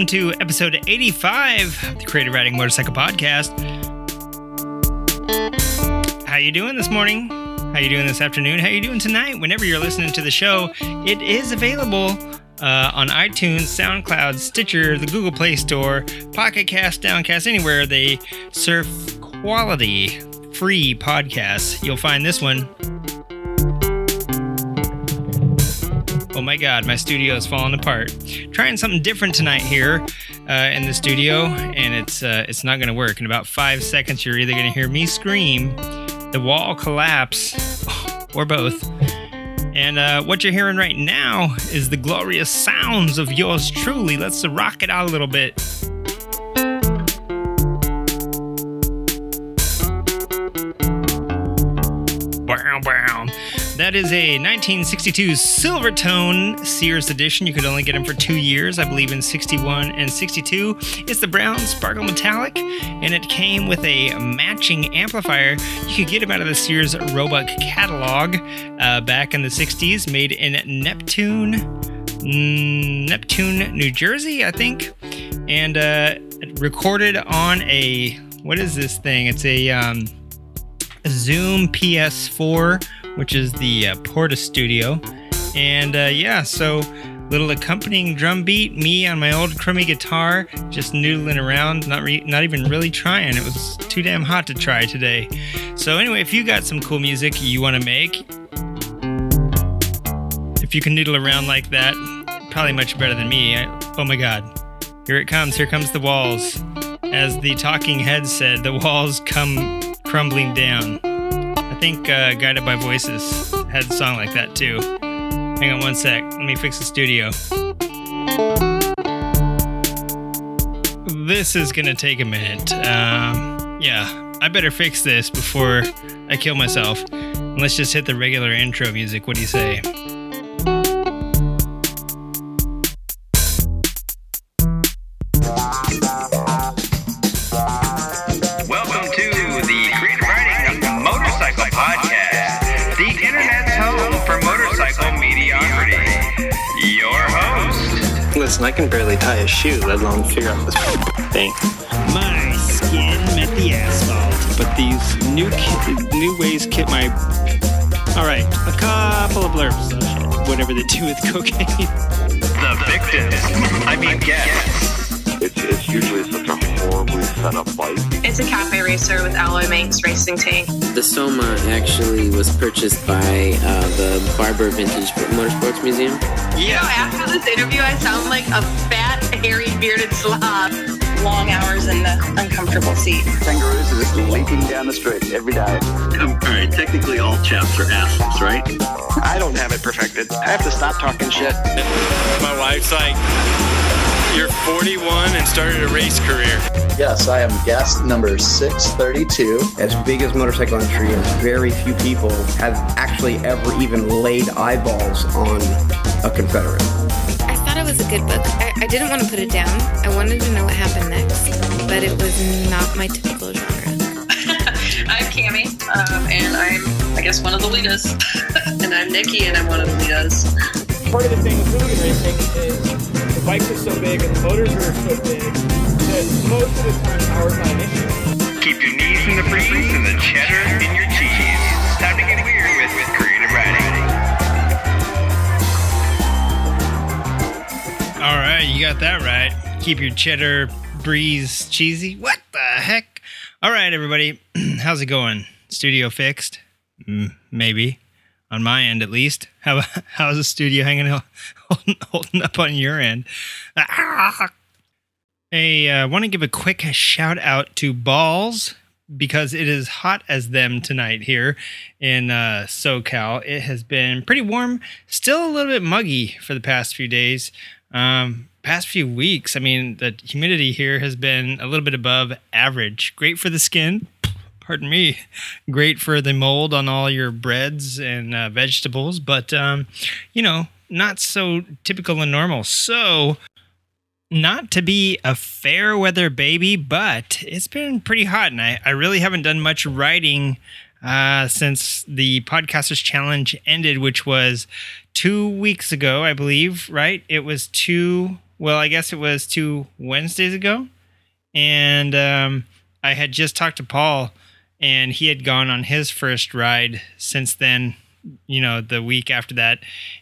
Welcome to episode 85 of the Creative Riding Motorcycle Podcast. How you doing this morning? How you doing this afternoon? How you doing tonight? Whenever you're listening to the show, it is available uh, on iTunes, SoundCloud, Stitcher, the Google Play Store, Pocket Cast, Downcast, anywhere they serve quality free podcasts. You'll find this one Oh my god, my studio is falling apart. Trying something different tonight here uh, in the studio, and it's uh, it's not going to work. In about five seconds, you're either going to hear me scream, the wall collapse, or both. And uh, what you're hearing right now is the glorious sounds of yours truly. Let's rock it out a little bit. That is a 1962 Silvertone Sears edition. You could only get them for two years, I believe, in 61 and 62. It's the brown sparkle metallic, and it came with a matching amplifier. You could get them out of the Sears Roebuck catalog uh, back in the 60s, made in Neptune, mm, Neptune, New Jersey, I think, and uh, recorded on a what is this thing? It's a um, Zoom PS4 which is the uh, Porta Studio. And uh, yeah, so little accompanying drum beat, me on my old crummy guitar, just noodling around, not re- not even really trying. It was too damn hot to try today. So anyway, if you got some cool music you want to make, if you can noodle around like that, probably much better than me. I, oh my god. Here it comes. Here comes the walls. As the talking head said, the walls come crumbling down think uh, Guided by Voices had a song like that too. Hang on one sec. Let me fix the studio. This is gonna take a minute. Um, yeah, I better fix this before I kill myself. And let's just hit the regular intro music. What do you say? Listen, I can barely tie a shoe, let alone figure out this thing. My skin met the asphalt, but these new ki- new ways kit my. All right, a couple of blurbs. Oh, Whatever they do with cocaine. The victims. I mean, guests. It's, it's usually such a horribly set up bike. It's a cafe racer with alloy Manx racing tank. The Soma actually was purchased by uh, the Barber Vintage Motorsports Museum. Yeah. You know, after this interview, I sound like a fat, hairy, bearded slob. Long hours in the uncomfortable seat. Kangaroos are just leaping down the street every day. Um, all right, technically all chaps are assholes, right? I don't have it perfected. I have to stop talking shit. My wife's like, you're 41 and started a race career. Yes, I am guest number 632. As big as Motorcycle Entry, and very few people have actually ever even laid eyeballs on a Confederate. I thought it was a good book. I, I didn't want to put it down. I wanted to know what happened next, but it was not my typical genre. I'm Cami, um, and I'm, I guess, one of the leaders. and I'm Nikki, and I'm one of the leaders. Part of the thing with hooligan racing is the bikes are so big and the motors are so big that most of the time power's not an issue. Keep your knees in the breeze and the cheddar in your cheese. Time to get weird with, with creative riding. All right, you got that right. Keep your cheddar breeze cheesy. What the heck? All right, everybody. How's it going? Studio fixed? Mm, maybe on my end at least. How how's the studio hanging holding, holding up on your end? Ah! Hey, I uh, want to give a quick shout out to Balls because it is hot as them tonight here in uh, SoCal. It has been pretty warm, still a little bit muggy for the past few days. Um, past few weeks, I mean, the humidity here has been a little bit above average. Great for the skin, pardon me, great for the mold on all your breads and uh, vegetables, but um, you know, not so typical and normal. So, not to be a fair weather baby, but it's been pretty hot, and I, I really haven't done much writing uh, since the Podcasters Challenge ended, which was two weeks ago, I believe, right? It was two well, I guess it was two Wednesdays ago, and um, I had just talked to Paul, and he had gone on his first ride since then. You know, the week after that,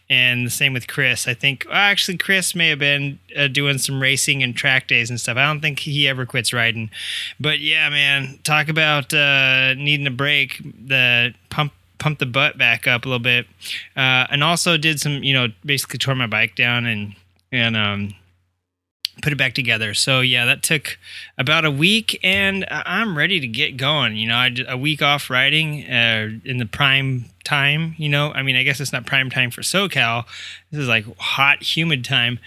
and the same with Chris. I think well, actually Chris may have been uh, doing some racing and track days and stuff. I don't think he ever quits riding, but yeah, man, talk about uh, needing a break. The pump pump the butt back up a little bit, uh, and also did some, you know, basically tore my bike down and and um, put it back together. So yeah, that took about a week, and I'm ready to get going. You know, I a week off riding uh, in the prime time. You know, I mean, I guess it's not prime time for SoCal. This is like hot, humid time.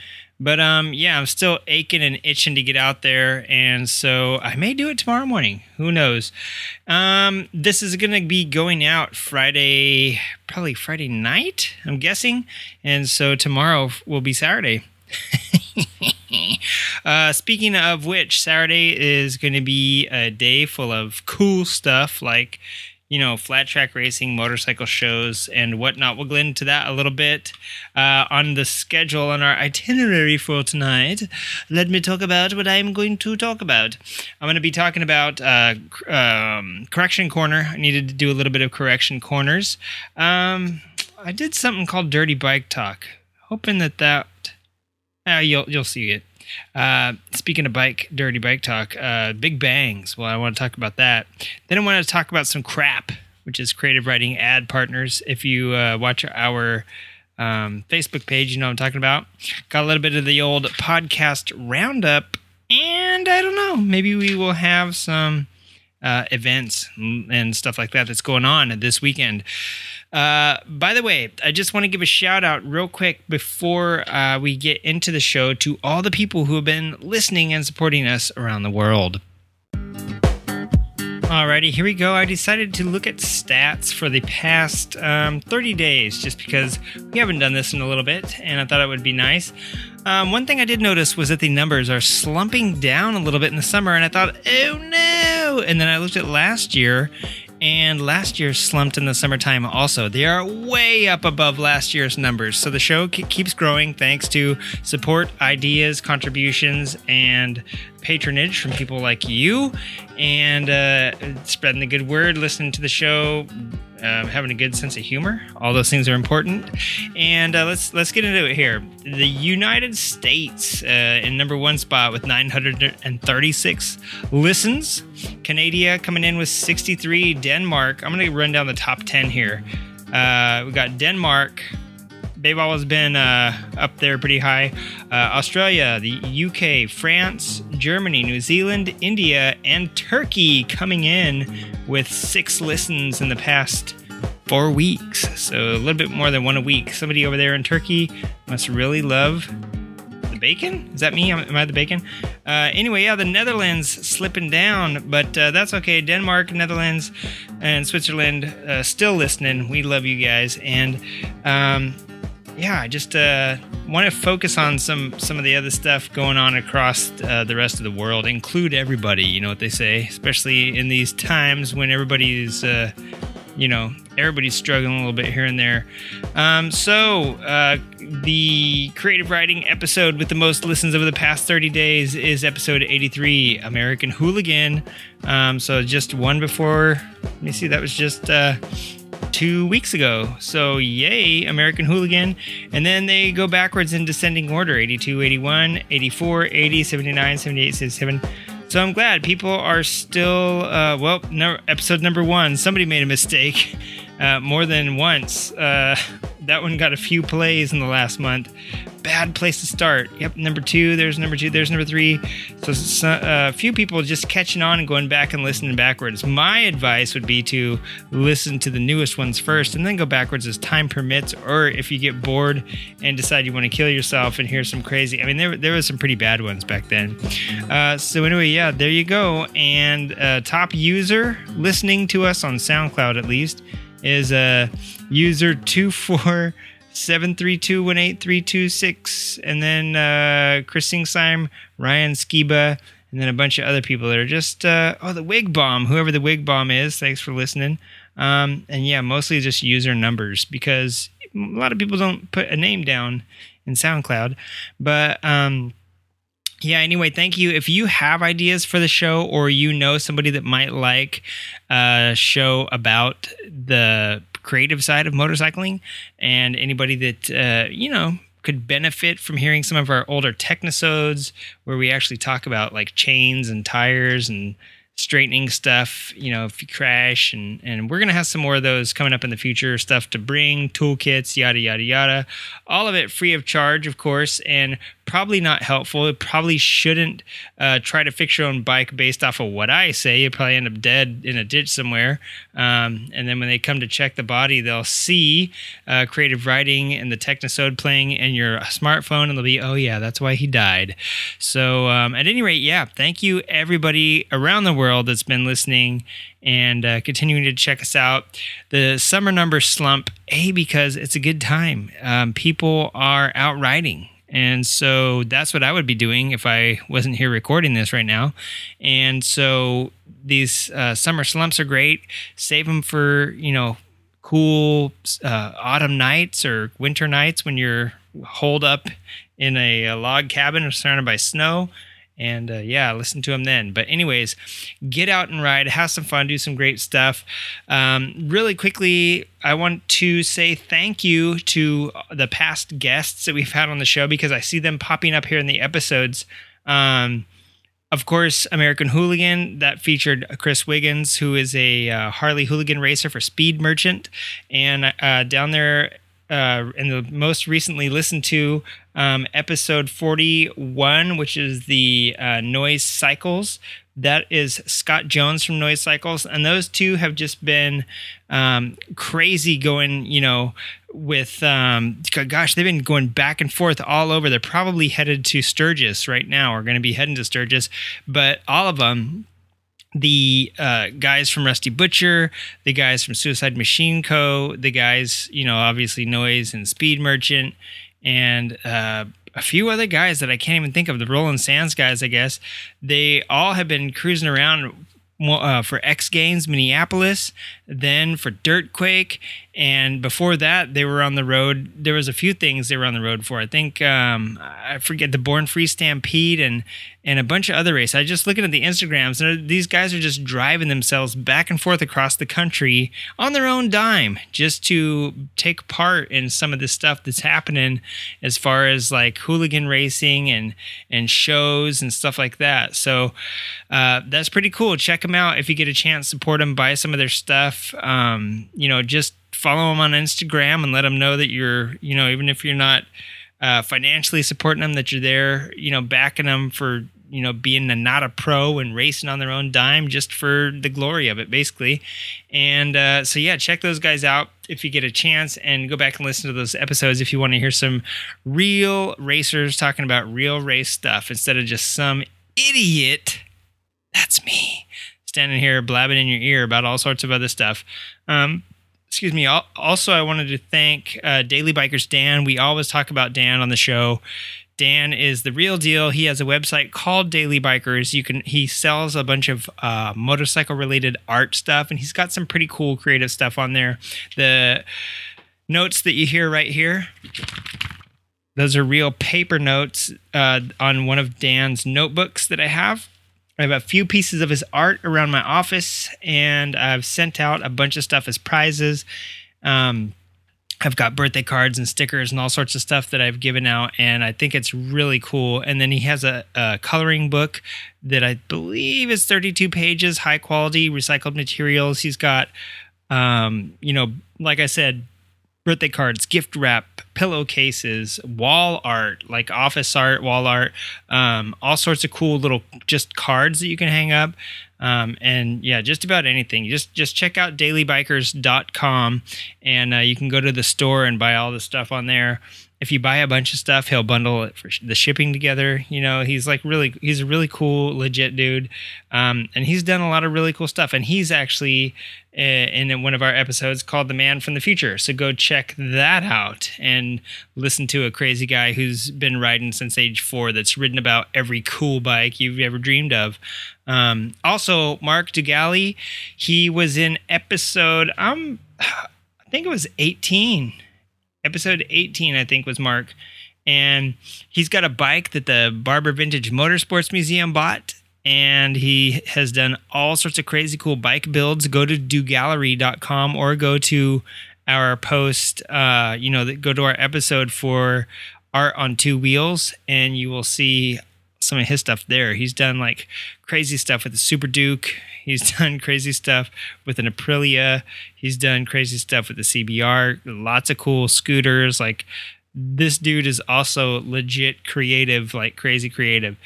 But um, yeah, I'm still aching and itching to get out there, and so I may do it tomorrow morning. Who knows? Um, this is going to be going out Friday, probably Friday night, I'm guessing, and so tomorrow will be Saturday. uh, speaking of which, Saturday is going to be a day full of cool stuff like, you know, flat track racing, motorcycle shows, and whatnot. We'll get into that a little bit uh, on the schedule on our itinerary for tonight. Let me talk about what I'm going to talk about. I'm going to be talking about uh, um, Correction Corner. I needed to do a little bit of Correction Corners. Um, I did something called Dirty Bike Talk, hoping that that uh, you'll you'll see it. Uh, speaking of bike, dirty bike talk, uh, big bangs. Well, I want to talk about that. Then I want to talk about some crap, which is creative riding ad partners. If you uh, watch our um, Facebook page, you know what I'm talking about. Got a little bit of the old podcast roundup, and I don't know, maybe we will have some uh, events and stuff like that that's going on this weekend. Uh, by the way, I just want to give a shout out real quick before uh, we get into the show to all the people who have been listening and supporting us around the world. Alrighty, here we go. I decided to look at stats for the past um, 30 days just because we haven't done this in a little bit and I thought it would be nice. Um, one thing I did notice was that the numbers are slumping down a little bit in the summer, and I thought, oh no! And then I looked at last year, and last year slumped in the summertime also. They are way up above last year's numbers. So the show keeps growing thanks to support, ideas, contributions, and patronage from people like you, and uh, spreading the good word, listening to the show, um, having a good sense of humor. All those things are important. And uh, let's let's get into it here. The United States uh, in number one spot with 936 listens. Canada coming in with 63. Denmark. I'm going to run down the top 10 here. Uh, we got Denmark. They've been uh, up there pretty high. Uh, Australia, the UK, France, Germany, New Zealand, India, and Turkey coming in with six listens in the past four weeks. So a little bit more than one a week. Somebody over there in Turkey must really love the bacon. Is that me? Am I the bacon? Uh, anyway, yeah, the Netherlands slipping down, but uh, that's okay. Denmark, Netherlands, and Switzerland uh, still listening. We love you guys. And um, yeah, I just uh, want to focus on some some of the other stuff going on across uh, the rest of the world. Include everybody, you know what they say, especially in these times when everybody's, uh, you know, everybody's struggling a little bit here and there. Um, so uh, the creative riding episode with the most listens over the past 30 days is episode 83, American Hooligan. Um, so just one before. Let me see, that was just uh, two weeks ago. So, yay, American Hooligan. And then they go backwards in descending order 82, 81, 84, 80, 79, 78, 77. So I'm glad people are still, uh, well, no, episode number one, somebody made a mistake uh, more than once. Uh, that one got a few plays in the last month. Bad place to start. Yep, number two, there's number two, there's number three. So, so uh, a few people just catching on and going back and listening backwards. My advice would be to listen to the newest ones first and then go backwards as time permits. Or if you get bored and decide you want to kill yourself and hear some crazy, I mean, there, there was some pretty bad ones back then. Uh, so, anyway, yeah, there you go. And uh, top user listening to us on SoundCloud at least is a uh, user two four seven three two one eight three two six, and then uh, Chris Singsheim, Ryan Skiba, and then a bunch of other people that are just uh, oh the Wig Bomb, whoever the Wig Bomb is. Thanks for listening. Um, and yeah, mostly just user numbers because a lot of people don't put a name down in SoundCloud, but um, yeah anyway thank you if you have ideas for the show or you know somebody that might like a show about the creative side of motorcycling and anybody that uh, you know could benefit from hearing some of our older technosodes where we actually talk about like chains and tires and straightening stuff, you know, if you crash and and we're gonna have some more of those coming up in the future, stuff to bring, toolkits, yada yada yada. All of it free of charge, of course, and probably not helpful. It probably shouldn't uh, try to fix your own bike based off of what I say. You probably end up dead in a ditch somewhere. Um, and then when they come to check the body, they'll see uh, creative riding and the Technosode playing in your smartphone, and they'll be, oh yeah, that's why he died. So um, at any rate, yeah, thank you everybody around the world that's been listening and uh, continuing to check us out. The summer number slump, A, because it's a good time. Um, people are out riding. And so that's what I would be doing if I wasn't here recording this right now. And so these uh, summer slumps are great. Save them for, you know, cool uh, autumn nights or winter nights when you're holed up in a, a log cabin surrounded by snow and uh, yeah, listen to them then. But anyways, get out and ride, have some fun, do some great stuff. Um, really quickly, I want to say thank you to the past guests that we've had on the show because I see them popping up here in the episodes. Um, of course, American Hooligan that featured Chris Wiggins, who is a uh, Harley hooligan racer for Speed Merchant, and uh, down there uh, in the most recently listened to um, episode 41, which is the uh, Noise Cycles. That is Scott Jones from Noise Cycles. And those two have just been um, crazy going, you know, with, um, gosh, they've been going back and forth all over. They're probably headed to Sturgis right now, or going to be heading to Sturgis. But all of them, the uh, guys from Rusty Butcher, the guys from Suicide Machine Co., the guys, you know, obviously Noise and Speed Merchant, and uh, a few other guys that I can't even think of, the Roland Sands guys, I guess. They all have been cruising around uh, for X Games Minneapolis, then for Dirtquake, and before that they were on the road. There was a few things they were on the road for. I think um, I forget the Born Free Stampede and and a bunch of other races. I just looking at the Instagrams, and these guys are just driving themselves back and forth across the country on their own dime, just to take part in some of the stuff that's happening as far as like hooligan racing and and shows and stuff like that. So uh, that's pretty cool. Check them out if you get a chance. Support them, buy some of their stuff. Um, you know, just follow them on Instagram and let them know that you're, you know, even if you're not uh, financially supporting them, that you're there, you know, backing them for, you know, being a, not a pro and racing on their own dime just for the glory of it, basically. And uh, so, yeah, check those guys out if you get a chance and go back and listen to those episodes if you want to hear some real racers talking about real race stuff instead of just some idiot. That's me standing here blabbing in your ear about all sorts of other stuff. Um, excuse me. Also, I wanted to thank uh, Daily Bikers Dan. We always talk about Dan on the show. Dan is the real deal. He has a website called Daily Bikers. You can he sells a bunch of uh, motorcycle related art stuff, and he's got some pretty cool creative stuff on there. The notes that you hear right here, those are real paper notes uh, on one of Dan's notebooks that I have. I have a few pieces of his art around my office, and I've sent out a bunch of stuff as prizes. Um, I've got birthday cards and stickers and all sorts of stuff that I've given out, and I think it's really cool. And then he has a, a coloring book that I believe is 32 pages, high quality recycled materials. He's got, um, you know, like I said, birthday cards, gift wrap, pillowcases, wall art, like office art, wall art, um, all sorts of cool little just cards that you can hang up. Um, and yeah, just about anything. Just just check out dailybikers.com and uh, you can go to the store and buy all the stuff on there if you buy a bunch of stuff, he'll bundle it for the shipping together. You know, he's like really, he's a really cool, legit dude. Um, and he's done a lot of really cool stuff. And he's actually uh, in one of our episodes called The Man from the Future. So go check that out and listen to a crazy guy who's been riding since age four that's ridden about every cool bike you've ever dreamed of. Um, also, Mark Dugali, he was in episode, um, I think it was 18 episode 18 i think was mark and he's got a bike that the Barber Vintage Motorsports Museum bought. And he has done all sorts of crazy cool bike builds. Go to dogallery.com or go to our post, uh, you know, go to our episode for art on two wheels, and you will see some of his stuff there. He's done like crazy stuff with the Super Duke. He's done crazy stuff with an Aprilia. He's done crazy stuff with the CBR. Lots of cool scooters. Like this dude is also legit creative, like crazy creative.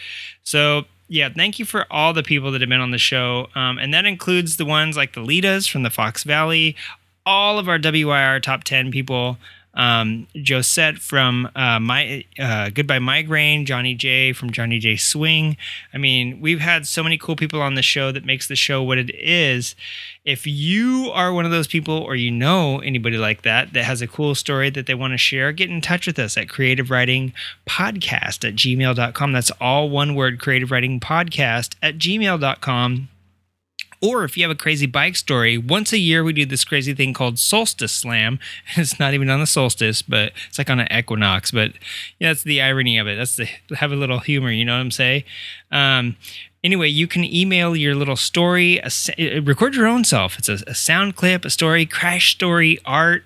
So yeah, thank you for all the people that have been on the show. Um, and that includes the ones like the Litas from the Fox Valley, all of our WIR top 10 people. Um, Josette from uh, my uh, Goodbye Migraine, Johnny J from Johnny J Swing. I mean, we've had so many cool people on the show that makes the show what it is. If you are one of those people or you know anybody like that that has a cool story that they want to share, get in touch with us at creative riding podcast at gmail.com. That's all one word, creative riding podcast at gmail.com. Or if you have a crazy bike story, once a year we do this crazy thing called Solstice Slam. It's not even on the solstice, but it's like on an equinox. But yeah, that's the irony of it. That's the have a little humor, you know what I'm saying? Um, anyway, you can email your little story, a, record your own self. It's a, a, sound clip, a story, crash story, art,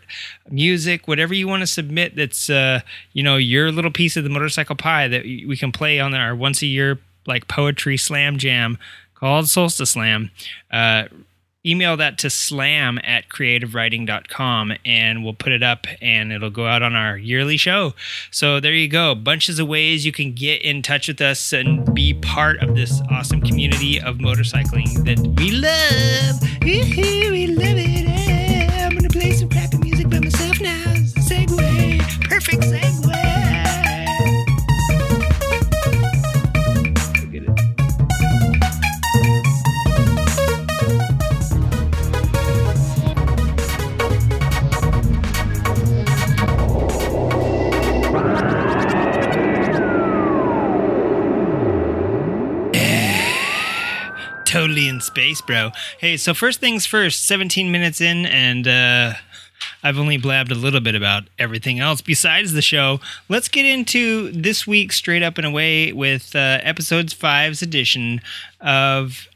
music, whatever you want to submit. That's uh, you know your little piece of the motorcycle pie that we can play on our once a year like poetry slam jam called Solstice Slam. Uh, email that to slam at creativeriding.com and we'll put it up and it'll go out on our yearly show. So there you go. Bunches of ways you can get in touch with us and be part of this awesome community of motorcycling that we love. we love it. I'm going to play some crappy music by myself now. Segue. Perfect segue. Totally in space, bro. Hey, so first things first, 17 minutes in, and uh, I've only blabbed a little bit about everything else besides the show. Let's get into this week straight up and away with uh, episodes five's edition of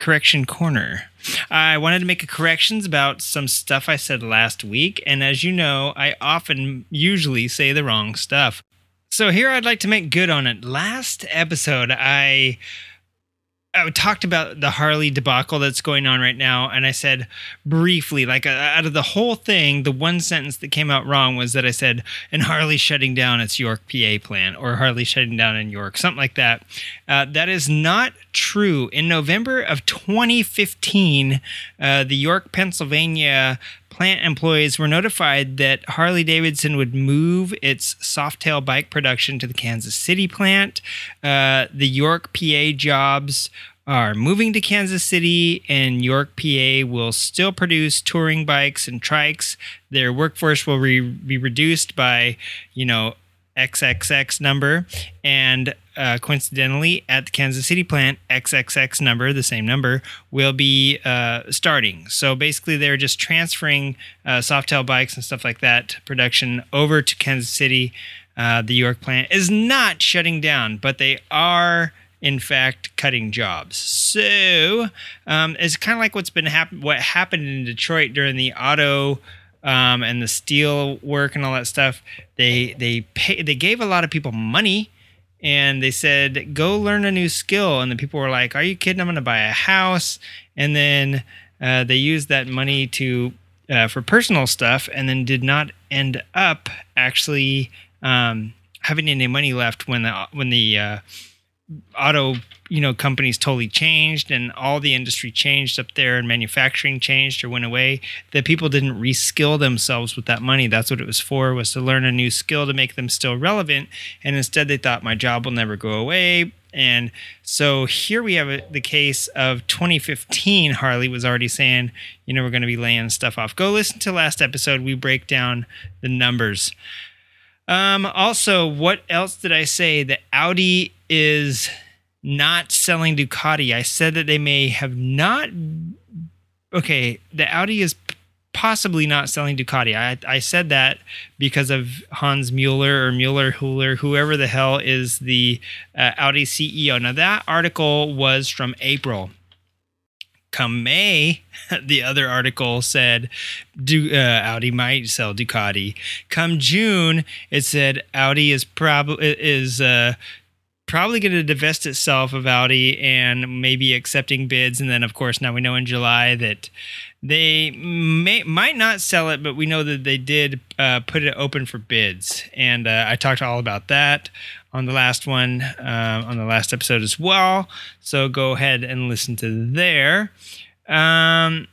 Correction Corner. I wanted to make a corrections about some stuff I said last week, and as you know, I often usually say the wrong stuff. So here I'd like to make good on it. Last episode, I I talked about the Harley debacle that's going on right now, and I said briefly, like uh, out of the whole thing, the one sentence that came out wrong was that I said, "And Harley shutting down its York, PA plant, or Harley shutting down in York, something like that." Uh, that is not true. In November of 2015, uh, the York, Pennsylvania plant employees were notified that Harley Davidson would move its Softail bike production to the Kansas City plant. Uh, the York, PA jobs are moving to Kansas City, and York, PA will still produce touring bikes and trikes. Their workforce will re- be reduced by, you know, XXX number, and uh, coincidentally, at the Kansas City plant, XXX number, the same number, will be uh, starting. So basically, they're just transferring uh, Softail bikes and stuff like that production over to Kansas City. Uh, the York plant is not shutting down, but they are in fact cutting jobs. So um, it's kind of like what's been happen- what happened in Detroit during the auto um, and the steel work and all that stuff. They they pay they gave a lot of people money and they said go learn a new skill and the people were like are you kidding i'm going to buy a house and then uh, they used that money to uh, for personal stuff and then did not end up actually um, having any money left when the when the uh, auto you know companies totally changed and all the industry changed up there and manufacturing changed or went away that people didn't reskill themselves with that money. That's what it was for was to learn a new skill to make them still relevant. And instead they thought my job will never go away. And so here we have a, the case of 2015 harley was already saying you know we're going to be laying stuff off. Go listen to last episode. We break down the numbers um, also, what else did I say? That Audi is not selling Ducati. I said that they may have not. Okay, the Audi is possibly not selling Ducati. I, I said that because of Hans Mueller or Mueller, Huller, whoever the hell is the uh, Audi CEO. Now, that article was from April. Come May, the other article said Du- uh, Audi might sell Ducati. Come June, it said Audi is probably is uh, probably going to divest itself of Audi and maybe accepting bids. And then, of course, now we know in July that they may might not sell it, but we know that they did uh, put it open for bids. And uh, I talked all about that on the last one, uh, on the last episode as well. So go ahead and listen to there. Um,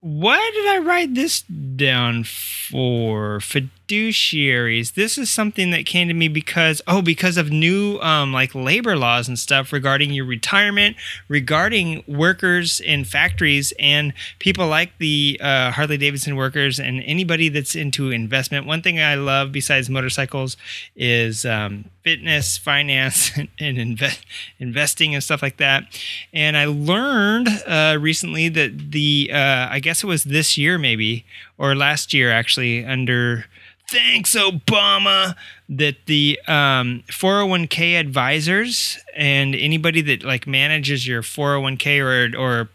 why did I write this down for fiduciaries? This is something that came to me because oh, because of new um, like labor laws and stuff regarding your retirement, regarding workers in factories and people like the uh, Harley Davidson workers and anybody that's into investment. One thing I love besides motorcycles is um, fitness, finance, and invest, investing and stuff like that. And I learned uh, recently that the uh, I guess it was this year maybe or last year actually under thanks Obama that the um, 401k advisors and anybody that like manages your 401k or or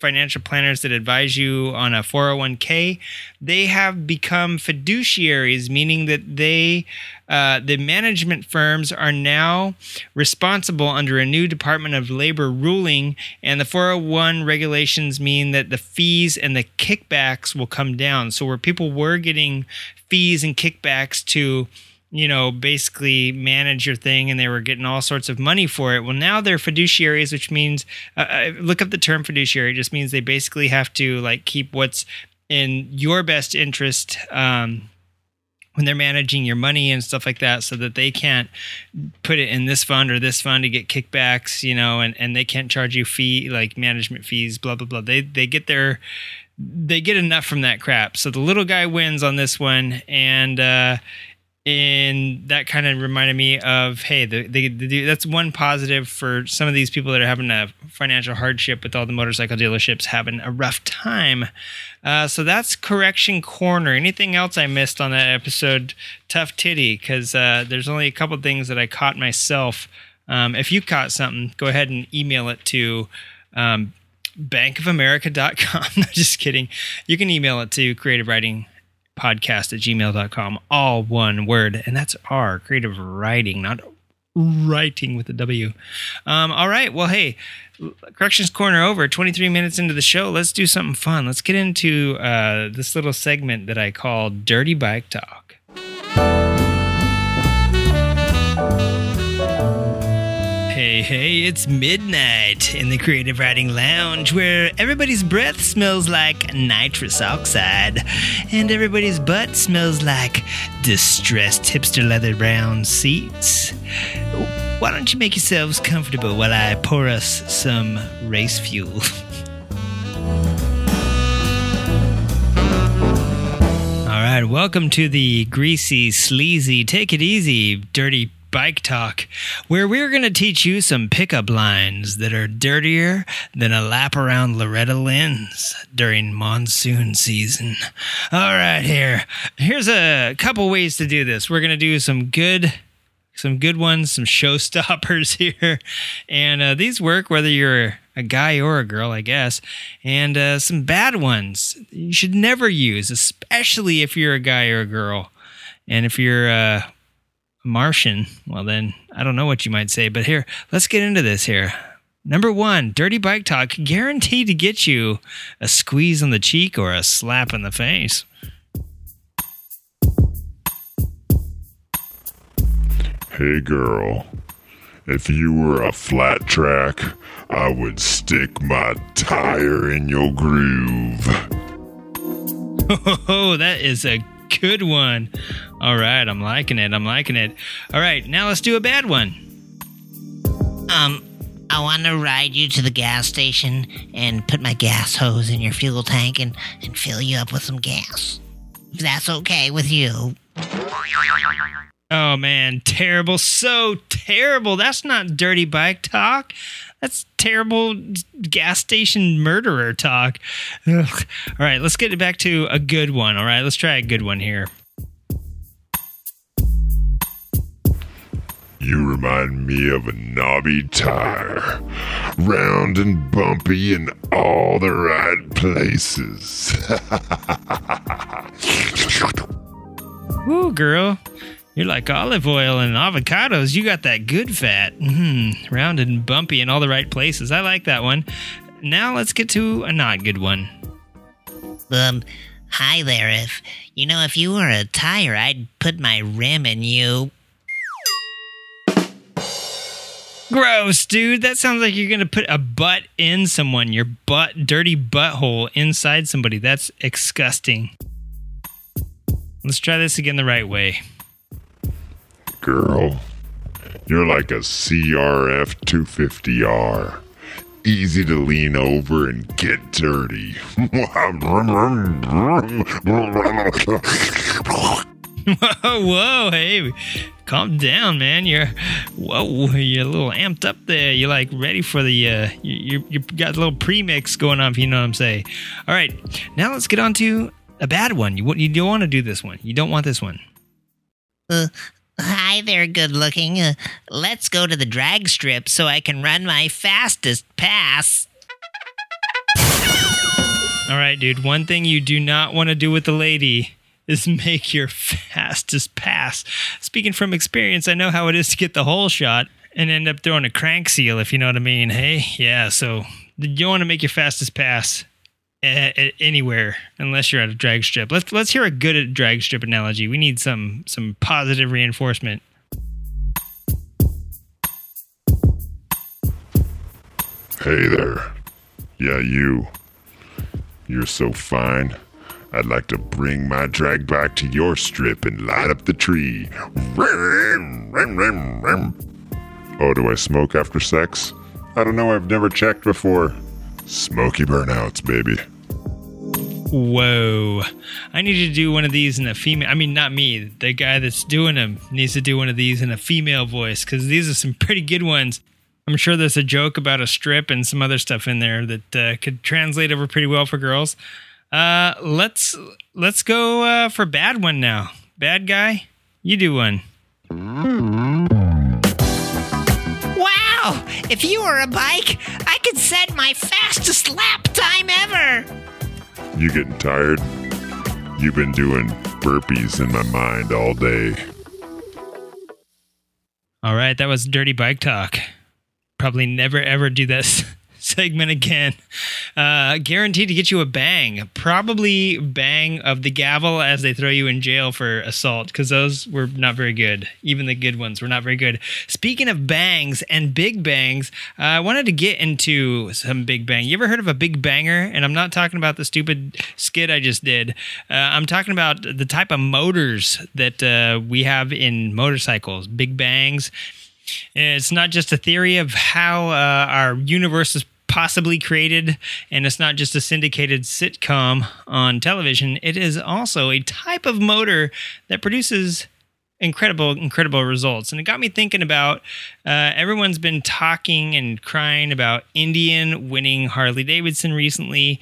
financial planners that advise you on a 401k, they have become fiduciaries, meaning that they, uh, the management firms are now responsible under a new Department of Labor ruling, and the 401 regulations mean that the fees and the kickbacks will come down. So where people were getting fees and kickbacks to you know, basically manage your thing and they were getting all sorts of money for it. Well, now they're fiduciaries, which means, uh, look up the term fiduciary. It just means they basically have to like keep what's in your best interest. Um, when they're managing your money and stuff like that so that they can't put it in this fund or this fund to get kickbacks you know and, and they can't charge you fee like management fees blah blah blah they they get their they get enough from that crap so the little guy wins on this one and uh and that kind of reminded me of hey the, the, the, that's one positive for some of these people that are having a financial hardship with all the motorcycle dealerships having a rough time. Uh, so that's correction corner. Anything else i missed on that episode? Tough titty because uh, there's only a couple things that i caught myself. Um, if you caught something go ahead and email it to um, bankofamerica.com just kidding. You can email it to creative riding podcast at gmail.com, all one word. And that's our creative riding, not writing with a W. Um, all right. Well, hey, Corrections Corner over, 23 minutes into the show. Let's do something fun. Let's get into uh, this little segment that I call Dirty Bike Talk. Hey, hey, it's midnight in the Creative Riding Lounge where everybody's breath smells like nitrous oxide and everybody's butt smells like distressed hipster leather brown seats. Why don't you make yourselves comfortable while I pour us some race fuel? All right, welcome to the greasy, sleazy, take it easy, dirty Bike Talk, where we're going to teach you some pickup lines that are dirtier than a lap around Loretta Lynn's during monsoon season. All right, here. Here's a couple ways to do this. We're going to do some good some good ones, some showstoppers here. And uh, these work whether you're a guy or a girl, I guess. And uh, some bad ones you should never use, especially if you're a guy or a girl. And if you're uh, Martian, well, then I don't know what you might say, but here, let's get into this here. Number one, dirty bike talk guaranteed to get you a squeeze on the cheek or a slap in the face. Hey, girl. If you were a flat track, I would stick my tire in your groove. Oh, that is a good one. All right, I'm liking it. I'm liking it. All right, now let's do a bad one. Um, I want to ride you to the gas station and put my gas hose in your fuel tank and, and fill you up with some gas. If that's okay with you. Oh man, terrible. So terrible. That's not dirty bike talk. That's terrible gas station murderer talk. Ugh. All right, let's get it back to a good one. All right, let's try a good one here. You remind me of a knobby tire, round and bumpy in all the right places. Woo, girl. You're like olive oil and avocados. You got that good fat. Mm, round and bumpy in all the right places. I like that one. Now let's get to a not good one. Um, hi there. If you know, if you were a tire, I'd put my rim in you. Gross, dude. That sounds like you're gonna put a butt in someone. Your butt, dirty butthole inside somebody. That's disgusting. Let's try this again the right way. Girl, you're like a CRF 250R. Easy to lean over and get dirty. whoa, whoa, hey, calm down, man. You're, whoa, you're a little amped up there. You're like ready for the, uh, you, you, you got a little premix going on, if you know what I'm saying. All right, now let's get on to a bad one. You, you don't want to do this one. You don't want this one. Uh, hi there, good looking. Uh, let's go to the drag strip so I can run my fastest pass. All right, dude. One thing you do not want to do with the lady is make your fastest pass. Speaking from experience, I know how it is to get the holeshot and end up throwing a crank seal, if you know what I mean. Hey, yeah, so you want to make your fastest pass a- a- anywhere unless you're at a drag strip. Let's let's hear a good drag strip analogy. We need some some positive reinforcement. Hey there. Yeah, you. You're so fine. I'd like to bring my drag back to your strip and light up the tree. Oh, do I smoke after sex? I don't know, I've never checked before. Smoky burnouts, baby. Whoa. I need to do one of these in a female. I mean, not me. The guy that's doing them needs to do one of these in a female voice because these are some pretty good ones. I'm sure there's a joke about a strip and some other stuff in there that uh, could translate over pretty well for girls. Uh, let's let's go uh, for bad one now. Bad guy, you do one. Wow! If you were a bike, I could set my fastest lap time ever. You getting tired? You've been doing burpees in my mind all day. All right, that was dirty bike talk. Probably never ever do this segment again. Uh, guaranteed to get you a bang. Probably bang of the gavel as they throw you in jail for assault because those were not very good. Even the good ones were not very good. Speaking of bangs and big bangs, uh, I wanted to get into some big bang. You ever heard of a big banger? And I'm not talking about the stupid skit I just did. Uh, I'm talking about the type of motors that uh, we have in motorcycles, big bangs. It's not just a theory of how uh, our universe is possibly created, and it's not just a syndicated sitcom on television. It is also a type of motor that produces incredible, incredible results. And it got me thinking about uh, everyone's been talking and crying about Indian winning Harley Davidson recently.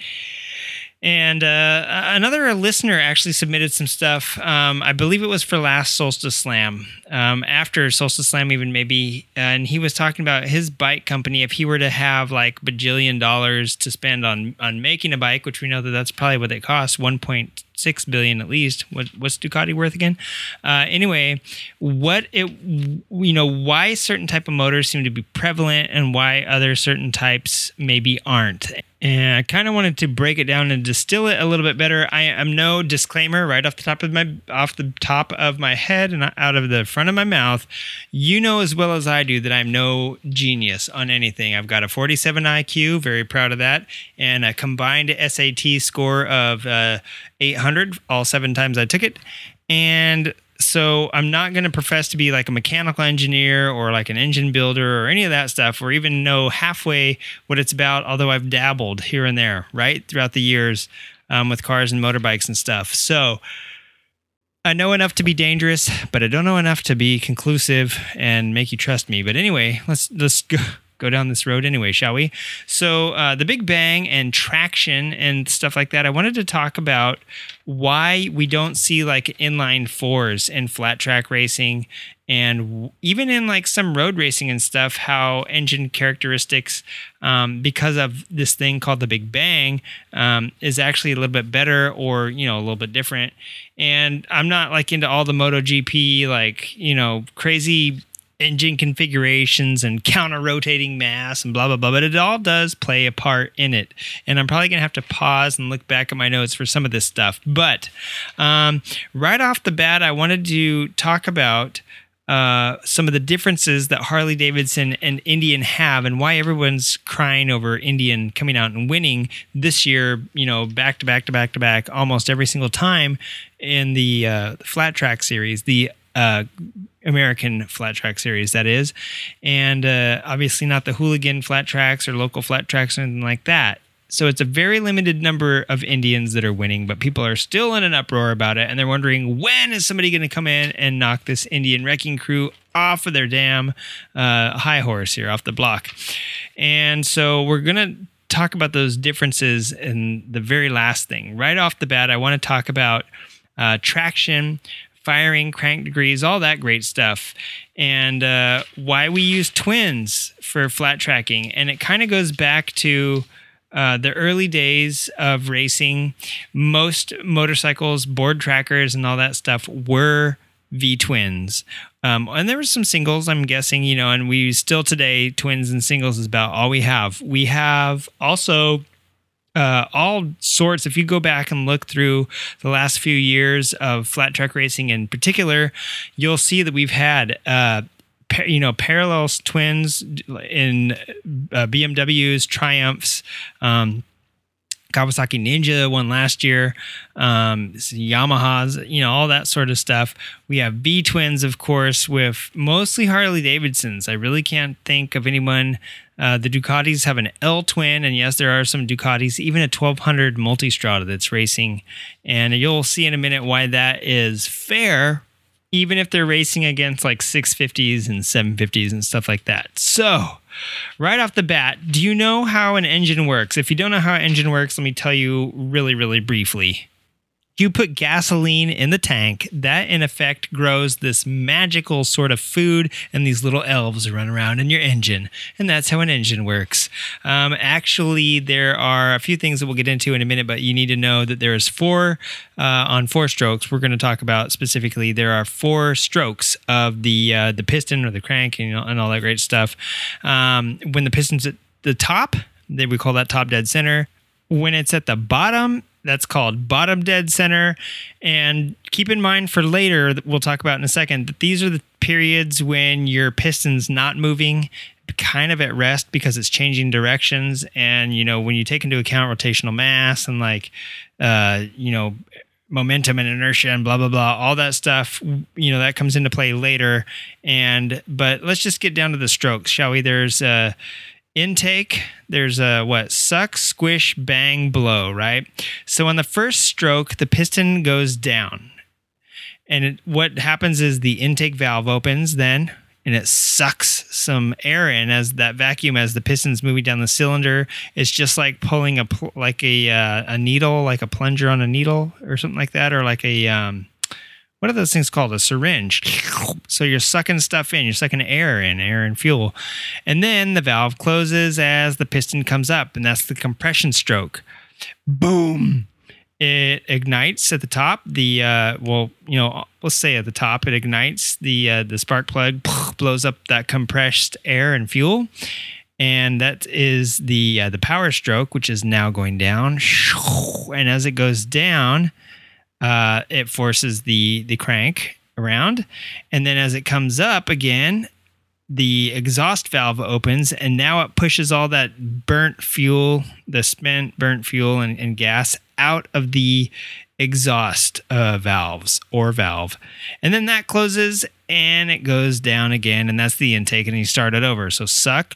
And uh, another listener actually submitted some stuff. Um, I believe it was for last Solstice Slam, um, after Solstice Slam, even maybe. And he was talking about his bike company. If he were to have like bajillion dollars to spend on on making a bike, which we know that that's probably what they cost, one point six billion at least. What, what's Ducati worth again? Uh, anyway, what it you know why certain type of motors seem to be prevalent and why other certain types maybe aren't. And I kind of wanted to break it down and distill it a little bit better. I am no disclaimer right off the top of my off the top of my head and out of the front of my mouth. You know as well as I do that I'm no genius on anything. I've got a 47 IQ, very proud of that, and a combined SAT score of uh, 800 all seven times I took it. And so I'm not going to profess to be like a mechanical engineer or like an engine builder or any of that stuff or even know halfway what it's about, although I've dabbled here and there, right, throughout the years um, with cars and motorbikes and stuff. So I know enough to be dangerous, but I don't know enough to be conclusive and make you trust me. But anyway, let's let's go go down this road anyway, shall we? So uh, the Big Bang and traction and stuff like that. I wanted to talk about why we don't see like inline fours in flat track racing and even in like some road racing and stuff how engine characteristics um, because of this thing called the big bang um, is actually a little bit better or you know a little bit different and i'm not like into all the MotoGP like you know crazy engine configurations and counter rotating mass and blah blah blah but it all does play a part in it and i'm probably going to have to pause and look back at my notes for some of this stuff but um, right off the bat i wanted to talk about uh, some of the differences that Harley Davidson and Indian have, and why everyone's crying over Indian coming out and winning this year. You know, back to back to back to back, almost every single time in the uh, flat track series. The uh, American flat track series, that is, and uh, obviously not the hooligan flat tracks or local flat tracks or anything like that. So it's a very limited number of Indians that are winning, but people are still in an uproar about it, and they're wondering when is somebody going to come in and knock this Indian wrecking crew off of their damn uh, high horse here off the block. And so we're going to talk about those differences in the very last thing. Right off the bat, I want to talk about uh, traction, firing, crank degrees, all that great stuff, and uh, why we use twins for flat tracking. And it kind of goes back to uh, the early days of racing. Most motorcycles, board trackers, and all that stuff were V twins. Um, and there were some singles, I'm guessing, you know, and we still today, twins and singles is about all we have. We have also uh, all sorts. If you go back and look through the last few years of flat track racing in particular, you'll see that we've had. Uh, you know, parallel twins in uh, BMWs, Triumphs, um, Kawasaki Ninja won last year, um, Yamahas, you know, all that sort of stuff. We have V twins, of course, with mostly Harley Davidsons. I really can't think of anyone. Uh, the Ducatis have an L twin, and yes, there are some Ducatis, even a 1200 Multistrada that's racing. And you'll see in a minute why that is fair, even if they're racing against like 650s and 750s and stuff like that. So, right off the bat, do you know how an engine works? If you don't know how an engine works, let me tell you really, really briefly. You put gasoline in the tank, that in effect grows this magical sort of food, and these little elves run around in your engine. And that's how an engine works. Um, actually, there are a few things that we'll get into in a minute, but you need to know that there's four uh, on four strokes. We're going to talk about specifically. There are four strokes of the uh, the piston or the crank and, and all that great stuff. Um, when the piston's at the top, then we call that top dead center. When it's at the bottom, that's called bottom dead center. And keep in mind for later, we'll talk about in a second, that these are the periods when your piston's not moving, kind of at rest because it's changing directions. And, you know, when you take into account rotational mass and like, uh, you know, momentum and inertia and blah blah blah all that stuff you know that comes into play later and but let's just get down to the strokes shall we there's uh intake there's a what suck squish bang blow right? So on the first stroke the piston goes down. And it, what happens is the intake valve opens then and it sucks some air in as that vacuum as the piston's moving down the cylinder. It's just like pulling a like a uh, a needle like a plunger on a needle or something like that or like a um what are those things called? A syringe. So you're sucking stuff in, you're sucking air in, air and fuel. And then the valve closes as the piston comes up, and that's the compression stroke. Boom. It ignites at the top. The uh, well, you know, let's say at the top, it ignites the uh, the spark plug, blows up that compressed air and fuel, and that is the uh, the power stroke, which is now going down. And as it goes down, uh, it forces the the crank around, and then as it comes up again, the exhaust valve opens, and now it pushes all that burnt fuel, the spent burnt fuel and, and gas out of the exhaust uh, valves or valve, and then that closes, and it goes down again, and that's the intake, and you start it over. So suck,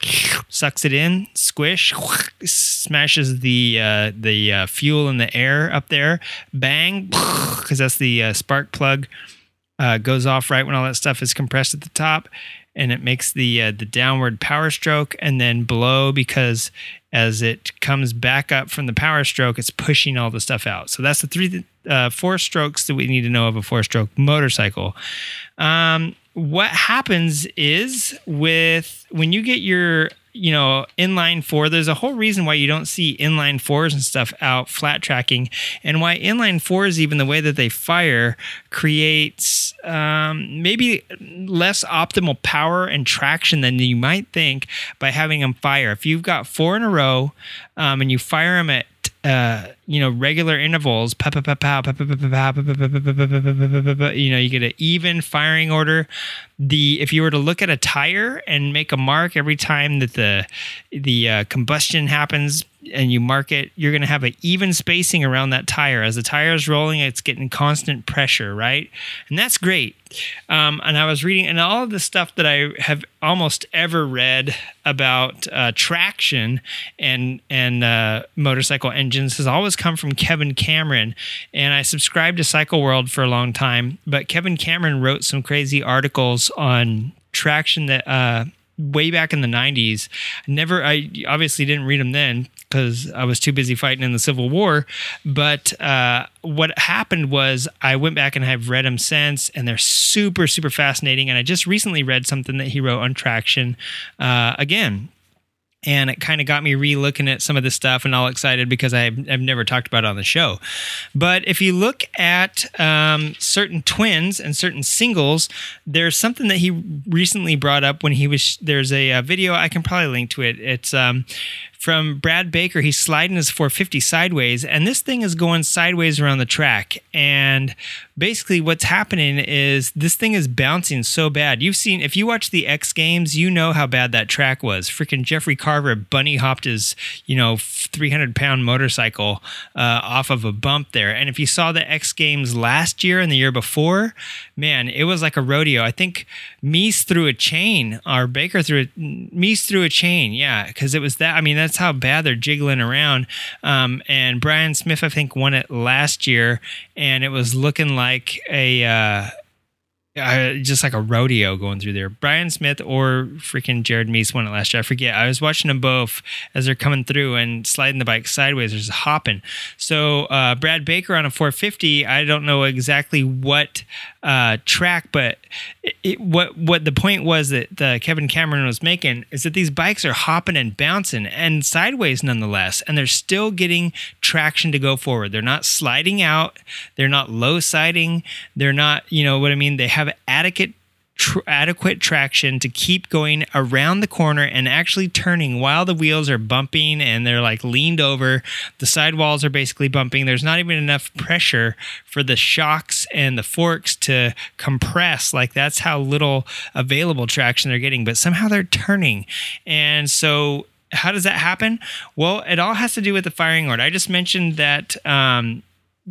sucks it in, squish, smashes the uh, the uh, fuel in the air up there, bang, because that's the uh, spark plug uh, goes off right when all that stuff is compressed at the top, and it makes the uh, the downward power stroke, and then blow because as it comes back up from the power stroke, it's pushing all the stuff out. So that's the three, uh, four strokes that we need to know of a four stroke motorcycle. Um, what happens is with when you get your you know inline four there's a whole reason why you don't see inline fours and stuff out flat tracking and why inline fours even the way that they fire creates um, maybe less optimal power and traction than you might think by having them fire. If you've got four in a row um, and you fire them at uh, you know, regular intervals, you know, you get an even firing order. The if you were to look at a tire and make a mark every time that the the uh, combustion happens and you mark it, you're going to have an even spacing around that tire. As the tire is rolling, it's getting constant pressure, right? And that's great. Um, and I was reading, and all of the stuff that I have almost ever read about uh, traction and and uh, motorcycle engines has always come from Kevin Cameron. And I subscribed to Cycle World for a long time, but Kevin Cameron wrote some crazy articles on traction that uh, way back in the 90s. Never, I obviously didn't read them then because I was too busy fighting in the Civil War. But uh, what happened was I went back and I've read them since, and they're super, super fascinating. And I just recently read something that he wrote on traction uh, again and it kind of got me re-looking at some of this stuff and all excited because I've, I've never talked about it on the show. But if you look at um, certain twins and certain singles there's something that he recently brought up when he was there's a, a video i can probably link to it. It's um, from Brad Baker. He's sliding his 450 sideways, and this thing is going sideways around the track. And basically, what's happening is this thing is bouncing so bad. You've seen, if you watch the X Games, you know how bad that track was. Freaking Jeffrey Carver bunny hopped his, you know, 300 pound motorcycle uh, off of a bump there. And if you saw the X Games last year and the year before, man, it was like a rodeo. I think Mees threw a chain, or Baker threw a, Mees threw a chain. Yeah, because it was that. I mean, that's how bad they're jiggling around. Um, and Bryan Smith, I think, won it last year, and it was looking like a. Uh, uh, just like a rodeo going through there. Bryan Smith or freaking Jared Mees won it last year. I forget. I was watching them both as they're coming through and sliding the bike sideways. There's hopping. So uh, Brad Baker on a 450. I don't know exactly what uh, track, but it, what what the point was that the Kevin Cameron was making is that these bikes are hopping and bouncing and sideways nonetheless, and they're still getting traction to go forward. They're not sliding out. They're not low siding. They're not, you know what I mean. They have adequate tr- adequate traction to keep going around the corner and actually turning while the wheels are bumping and they're like leaned over. The sidewalls are basically bumping. There's not even enough pressure for the shocks and the forks to compress. Like that's how little available traction they're getting, but somehow they're turning. And so how does that happen? Well, it all has to do with the firing order. I just mentioned that um,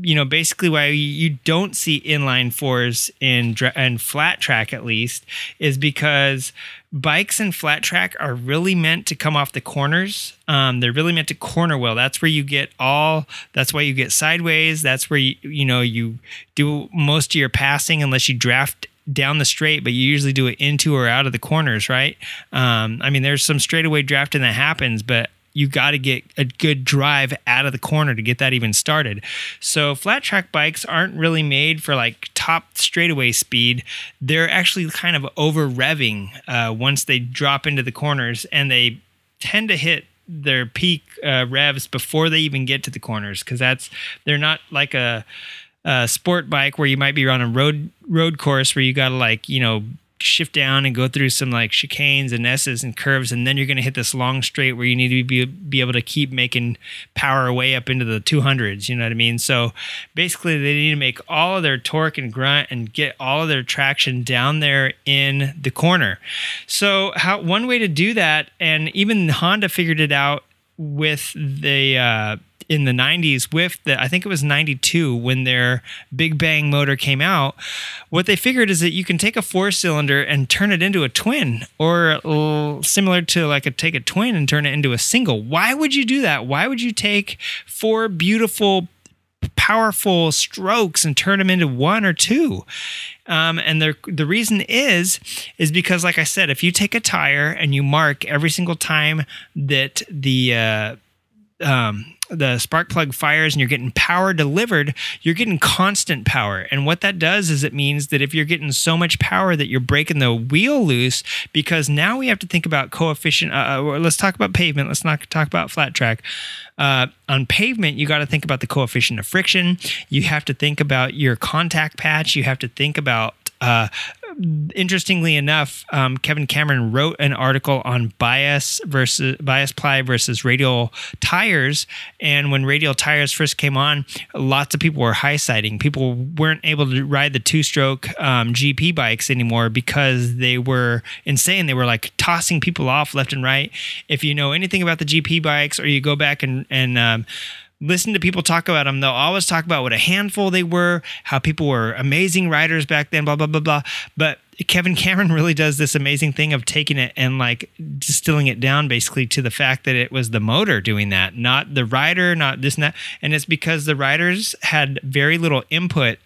you know basically why you don't see inline fours in and flat track at least is because bikes and flat track are really meant to come off the corners. Um, they're really meant to corner well. That's where you get all that's why you get sideways. That's where you you know you do most of your passing unless you draft down the straight, but you usually do it into or out of the corners, right? Um, I mean, there's some straightaway drafting that happens, but you got to get a good drive out of the corner to get that even started. So flat track bikes aren't really made for like top straightaway speed. They're actually kind of over revving uh, once they drop into the corners, and they tend to hit their peak uh, revs before they even get to the corners because that's they're not like a, a sport bike where you might be on a road road course where you got to like you know shift down and go through some like chicanes and S's and curves, and then you're going to hit this long straight where you need to be be able to keep making power way up into the 200s. You know what I mean? So basically, they need to make all of their torque and grunt and get all of their traction down there in the corner. So how one way to do that, and even Honda figured it out with the uh, in the 90s with the I think it was 92 when their Big Bang motor came out. What they figured is that you can take a four cylinder and turn it into a twin or similar to like a take a twin and turn it into a single. Why would you do that? Why would you take four beautiful powerful strokes and turn them into one or two? Um, and the the reason is is because like I said if you take a tire and you mark every single time that the uh, um, the spark plug fires and you're getting power delivered, you're getting constant power. And what that does is it means that if you're getting so much power that you're breaking the wheel loose, because now we have to think about coefficient. Uh, uh let's talk about pavement. Let's not talk about flat track. Uh, on pavement, you got to think about the coefficient of friction. You have to think about your contact patch. You have to think about uh, interestingly enough, um, Kevin Cameron wrote an article on bias versus bias ply versus radial tires. And when radial tires first came on, lots of people were high siding. People weren't able to ride the two stroke um, GP bikes anymore because they were insane. They were like tossing people off left and right. If you know anything about the GP bikes, or you go back and and um, listen to people talk about them, they'll always talk about what a handful they were, how people were amazing riders back then, blah, blah, blah, blah. But Kevin Cameron really does this amazing thing of taking it and like distilling it down basically to the fact that it was the motor doing that, not the rider, not this and that. And it's because the riders had very little input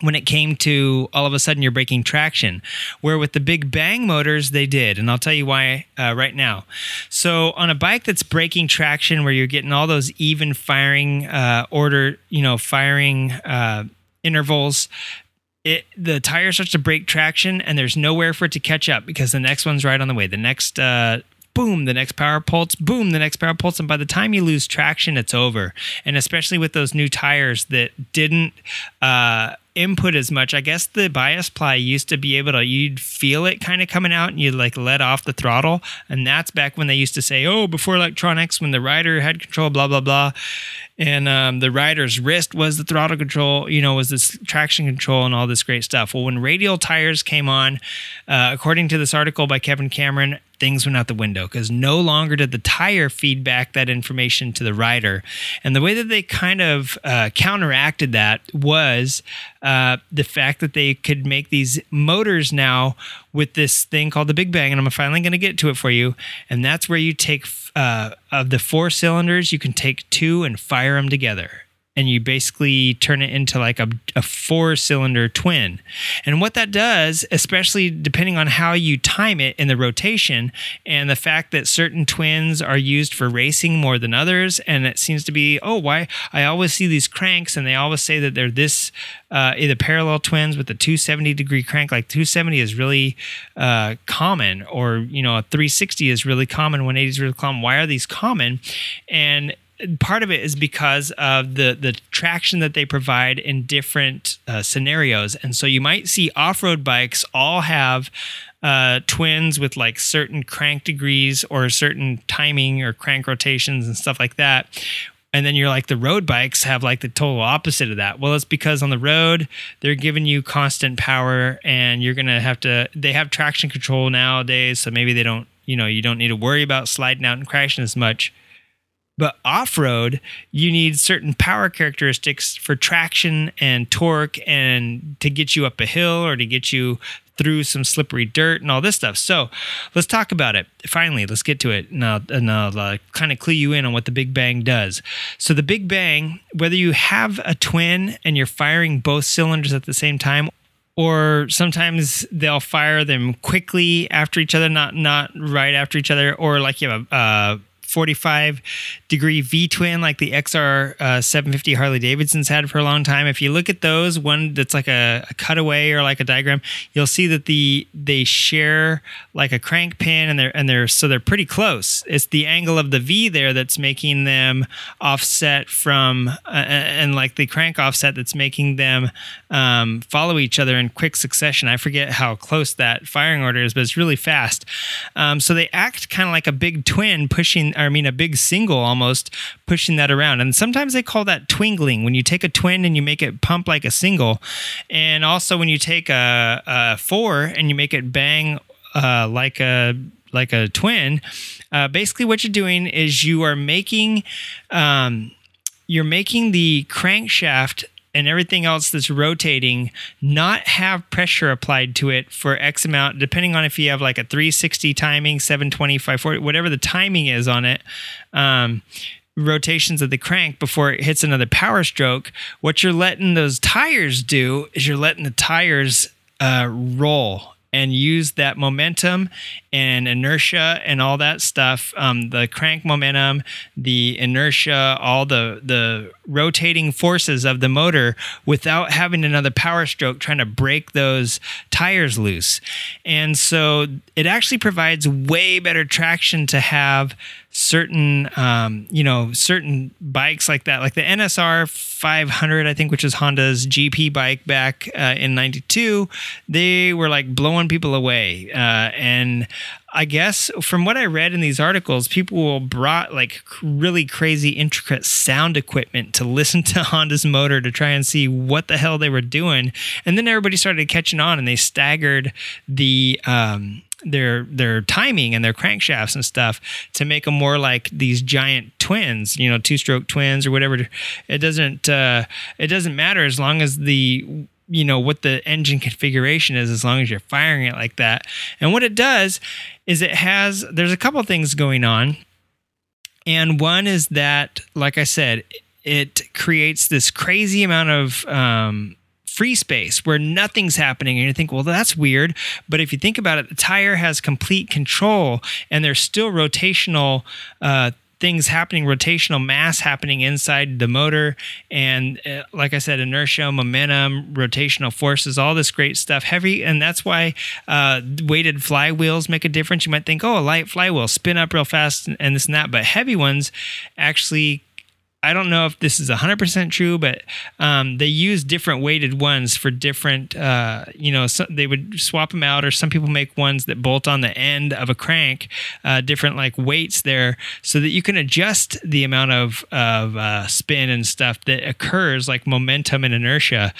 when it came to all of a sudden you're breaking traction. Where with the Big Bang motors, they did. And I'll tell you why uh, right now. So, on a bike that's breaking traction, where you're getting all those even firing uh, order, you know, firing uh, intervals. It, the tire starts to break traction and there's nowhere for it to catch up because the next one's right on the way. The next uh, boom, the next power pulse, boom, the next power pulse. And by the time you lose traction, it's over. And especially with those new tires that didn't uh, input as much. I guess the bias ply used to be able to, you'd feel it kind of coming out and you'd like let off the throttle. And that's back when they used to say, oh, before electronics, when the rider had control, blah, blah, blah. And um, the rider's wrist was the throttle control, you know, was this traction control and all this great stuff. Well, when radial tires came on, uh, according to this article by Kevin Cameron, things went out the window because no longer did the tire feed back that information to the rider. And the way that they kind of uh, counteracted that was uh, the fact that they could make these motors now with this thing called the Big Bang. And I'm finally going to get to it for you. And that's where you take, uh, of the four cylinders, you can take two and fire them together and you basically turn it into like a, a four cylinder twin. And what that does, especially depending on how you time it in the rotation and the fact that certain twins are used for racing more than others, and it seems to be, oh, why? I always see these cranks and they always say that they're this uh, either parallel twins with a 270 degree crank. Like 270 is really uh, common, or, you know, a 360 is really common, 180 is really common. Why are these common? And part of it is because of the the traction that they provide in different uh, scenarios. And so you might see off-road bikes all have uh, twins with like certain crank degrees or certain timing or crank rotations and stuff like that. And then you're like the road bikes have like the total opposite of that. Well it's because on the road they're giving you constant power and you're gonna have to they have traction control nowadays so maybe they don't you know you don't need to worry about sliding out and crashing as much but off road, you need certain power characteristics for traction and torque and to get you up a hill or to get you through some slippery dirt and all this stuff. So let's talk about it. Finally, let's get to it. And I'll, and I'll uh, kind of clue you in on what the Big Bang does. So, the Big Bang, whether you have a twin and you're firing both cylinders at the same time, or sometimes they'll fire them quickly after each other, not not right after each other, or like you have a, uh, 45 degree V twin like the XR uh, 750 Harley Davidson's had for a long time. If you look at those, one that's like a, a, cutaway or like a diagram, you'll see that the they share like a crank pin and they're and they're so they're pretty close. It's the angle of the V there that's making them offset from uh, and like the crank offset that's making them um, follow each other in quick succession. I forget how close that firing order is, but it's really fast. Um, so they act kind of like a big twin pushing I mean, a big single almost pushing that around. And sometimes they call that twingling when you take a twin and you make it pump like a single. And also when you take a, a four and you make it bang uh, like a like a twin. Uh, basically, what you're doing is you are making um, you're making the crankshaft and everything else that's rotating not have pressure applied to it for X amount, depending on if you have like a 360 timing, 720, 540, whatever the timing is on it. Um, rotations of the crank before it hits another power stroke what you're letting those tires do is you're letting the tires uh, roll and use that momentum and inertia and all that stuff um, the crank momentum the inertia all the the rotating forces of the motor without having another power stroke trying to break those tires loose. And so it actually provides way better traction to have certain um, you know certain bikes like that. Like the nsr 500 i think which is honda's gp bike back uh, in 92 they were like blowing people away uh, and I guess from what I read in these articles, people brought like really crazy, intricate sound equipment to listen to Honda's motor to try and see what the hell they were doing. And then everybody started catching on and they staggered the um, their their timing and their crankshafts and stuff to make them more like these giant twins, you know, two stroke twins or whatever. It doesn't uh, it doesn't matter as long as the you know what the engine configuration is as long as you're firing it like that. And what it does is it has there's a couple things going on. And one is that, like I said, it creates this crazy amount of um, free space where nothing's happening and you think well that's weird but if you think about it the tire has complete control and there's still rotational uh, things happening, rotational mass happening inside the motor. And uh, like I said, inertia, momentum, rotational forces, all this great stuff. Heavy. And that's why uh, weighted flywheels make a difference. You might think, oh, a light flywheel, spin up real fast and this and that. But heavy ones actually I don't know if this is 100% true, but um, they use different weighted ones for different, uh, you know, so they would swap them out, or some people make ones that bolt on the end of a crank, uh, different like weights there, so that you can adjust the amount of, of uh, spin and stuff that occurs, like momentum and inertia,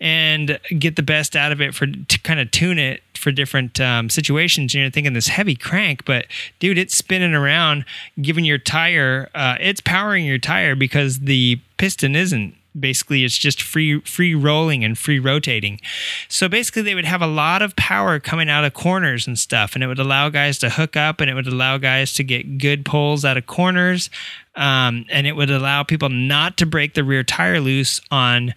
and get the best out of it for to kind of tune it for different um, situations. You're thinking this heavy crank, but dude, it's spinning around, giving your tire, uh, it's powering your tire because the piston isn't basically it's just free free rolling and free rotating so basically they would have a lot of power coming out of corners and stuff and it would allow guys to hook up and it would allow guys to get good pulls out of corners um, and it would allow people not to break the rear tire loose on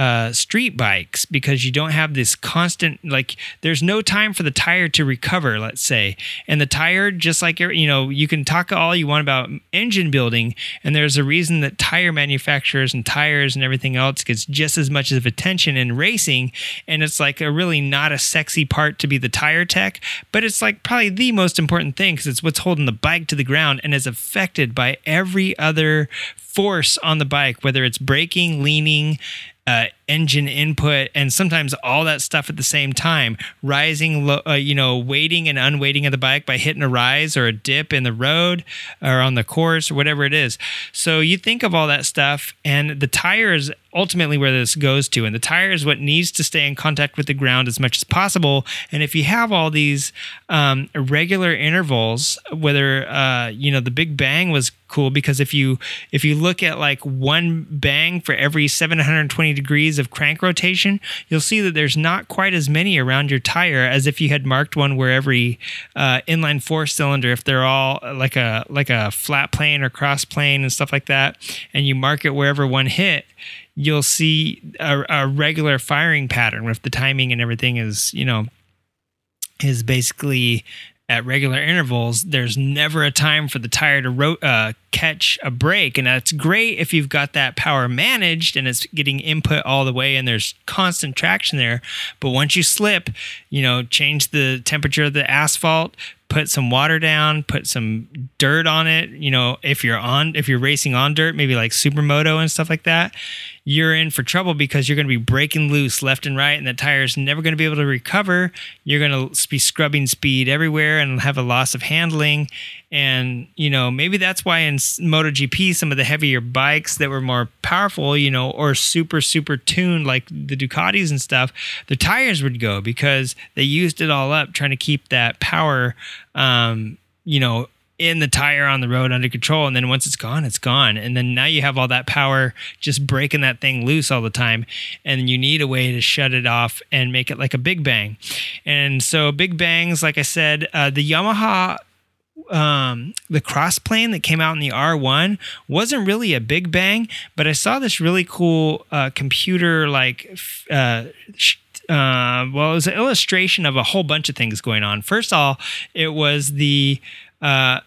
uh, street bikes because you don't have this constant like there's no time for the tire to recover let's say. And the tire just like you know you can talk all you want about engine building and there's a reason that tire manufacturers and tires and everything else gets just as much of attention in racing. And it's like a really not a sexy part to be the tire tech but it's like probably the most important thing because it's what's holding the bike to the ground and is affected by every other force on the bike whether it's braking leaning uh, engine input and sometimes all that stuff at the same time. Rising uh, you know weighting and unweighting of the bike by hitting a rise or a dip in the road or on the course or whatever it is. So you think of all that stuff and the tire is ultimately where this goes to. And the tire is what needs to stay in contact with the ground as much as possible. And if you have all these um, irregular intervals whether uh, you know the big bang was cool because if you if you look at like one bang for every 720 degrees of crank rotation, you'll see that there's not quite as many around your tire as if you had marked one where every uh, inline four cylinder, if they're all like a like a flat plane or cross plane and stuff like that, and you mark it wherever one hit, you'll see a, a regular firing pattern with the timing and everything is you know is basically at regular intervals, there's never a time for the tire to ro- uh, catch a break. And that's great if you've got that power managed and it's getting input all the way and there's constant traction there. But once you slip, you know, change the temperature of the asphalt, put some water down, put some dirt on it. You know, if you're on, if you're racing on dirt, maybe like supermoto and stuff like that, you're in for trouble because you're going to be breaking loose left and right, and the tire's never going to be able to recover. You're going to be scrubbing speed everywhere and have a loss of handling. And, you know, maybe that's why in MotoGP, some of the heavier bikes that were more powerful, you know, or super, super tuned like the Ducatis and stuff, the tires would go because they used it all up trying to keep that power, um, you know, in the tire on the road under control. And then once it's gone, it's gone. And then now you have all that power just breaking that thing loose all the time. And you need a way to shut it off and make it like a big bang. And so, big bangs, like I said, uh, the Yamaha um, the crossplane that came out in the R1 wasn't really a big bang, but I saw this really cool uh, computer like. Uh, sh- uh, well, it was an illustration of a whole bunch of things going on. First of all, it was the uh,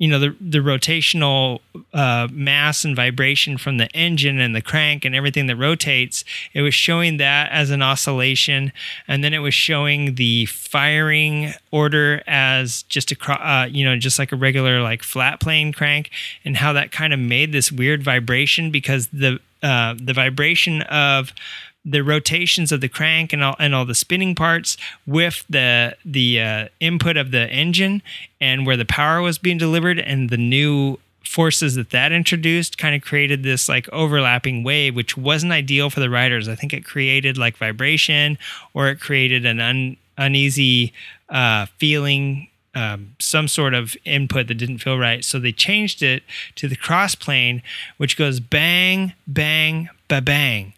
you know the the rotational uh, mass and vibration from the engine and the crank and everything that rotates. It was showing that as an oscillation, and then it was showing the firing order as just a uh, you know just like a regular like flat plane crank, and how that kind of made this weird vibration because the uh, the vibration of the rotations of the crank and all and all the spinning parts with the the uh, input of the engine and where the power was being delivered and the new forces that that introduced kind of created this like overlapping wave which wasn't ideal for the riders. I think it created like vibration or it created an un, uneasy uh, feeling um, some sort of input that didn't feel right. So they changed it to the cross plane which goes bang bang ba bang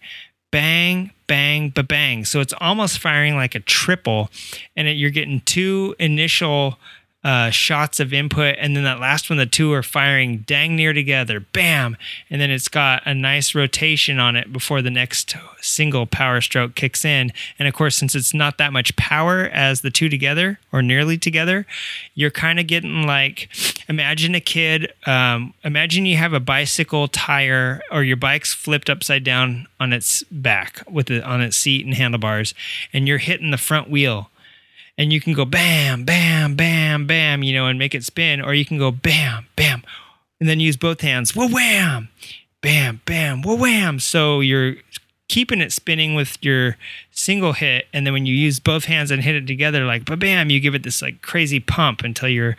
bang, bang, ba bang. So it's almost firing like a triple, and it, you're getting two initial uh, shots of input, and then that last one, the two are firing dang near together, bam, and then it's got a nice rotation on it before the next single power stroke kicks in. And of course, since it's not that much power as the two together or nearly together, you're kind of getting like imagine a kid, um, imagine you have a bicycle tire or your bike's flipped upside down on its back with it on its seat and handlebars, and you're hitting the front wheel and you can go bam, bam, bam, bam, you know, and make it spin, or you can go bam, bam, and then use both hands, wha wham, bam, bam, wha wham. So you're keeping it spinning with your single hit, and then when you use both hands and hit it together, like ba bam, you give it this like crazy pump until your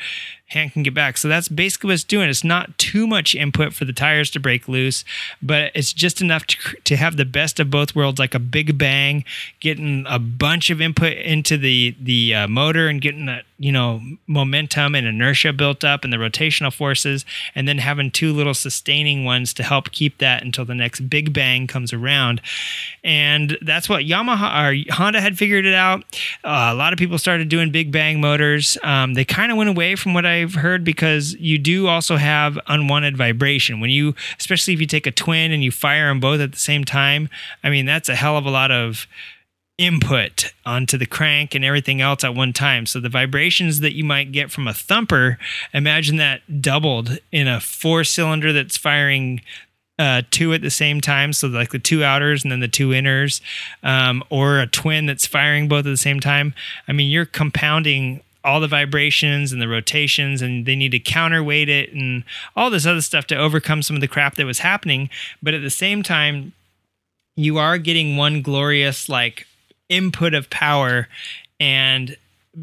hand can get back. So that's basically what it's doing. It's not too much input for the tires to break loose, but it's just enough to, to have the best of both worlds, like a big bang, getting a bunch of input into the the uh, motor and getting that you know momentum and inertia built up and the rotational forces, and then having two little sustaining ones to help keep that until the next big bang comes around. And that's what Yamaha or Honda had figured it out. Uh, a lot of people started doing big bang motors. Um, they kind of went away from what I've heard because you do also have unwanted vibration when you, especially if you take a twin and you fire them both at the same time. I mean, that's a hell of a lot of input onto the crank and everything else at one time. So the vibrations that you might get from a thumper, imagine that doubled in a four cylinder that's firing uh, two at the same time. So like the two outers and then the two inners, um, or a twin that's firing both at the same time. I mean, you're compounding all the vibrations and the rotations, and they need to counterweight it and all this other stuff to overcome some of the crap that was happening. But at the same time, you are getting one glorious like input of power and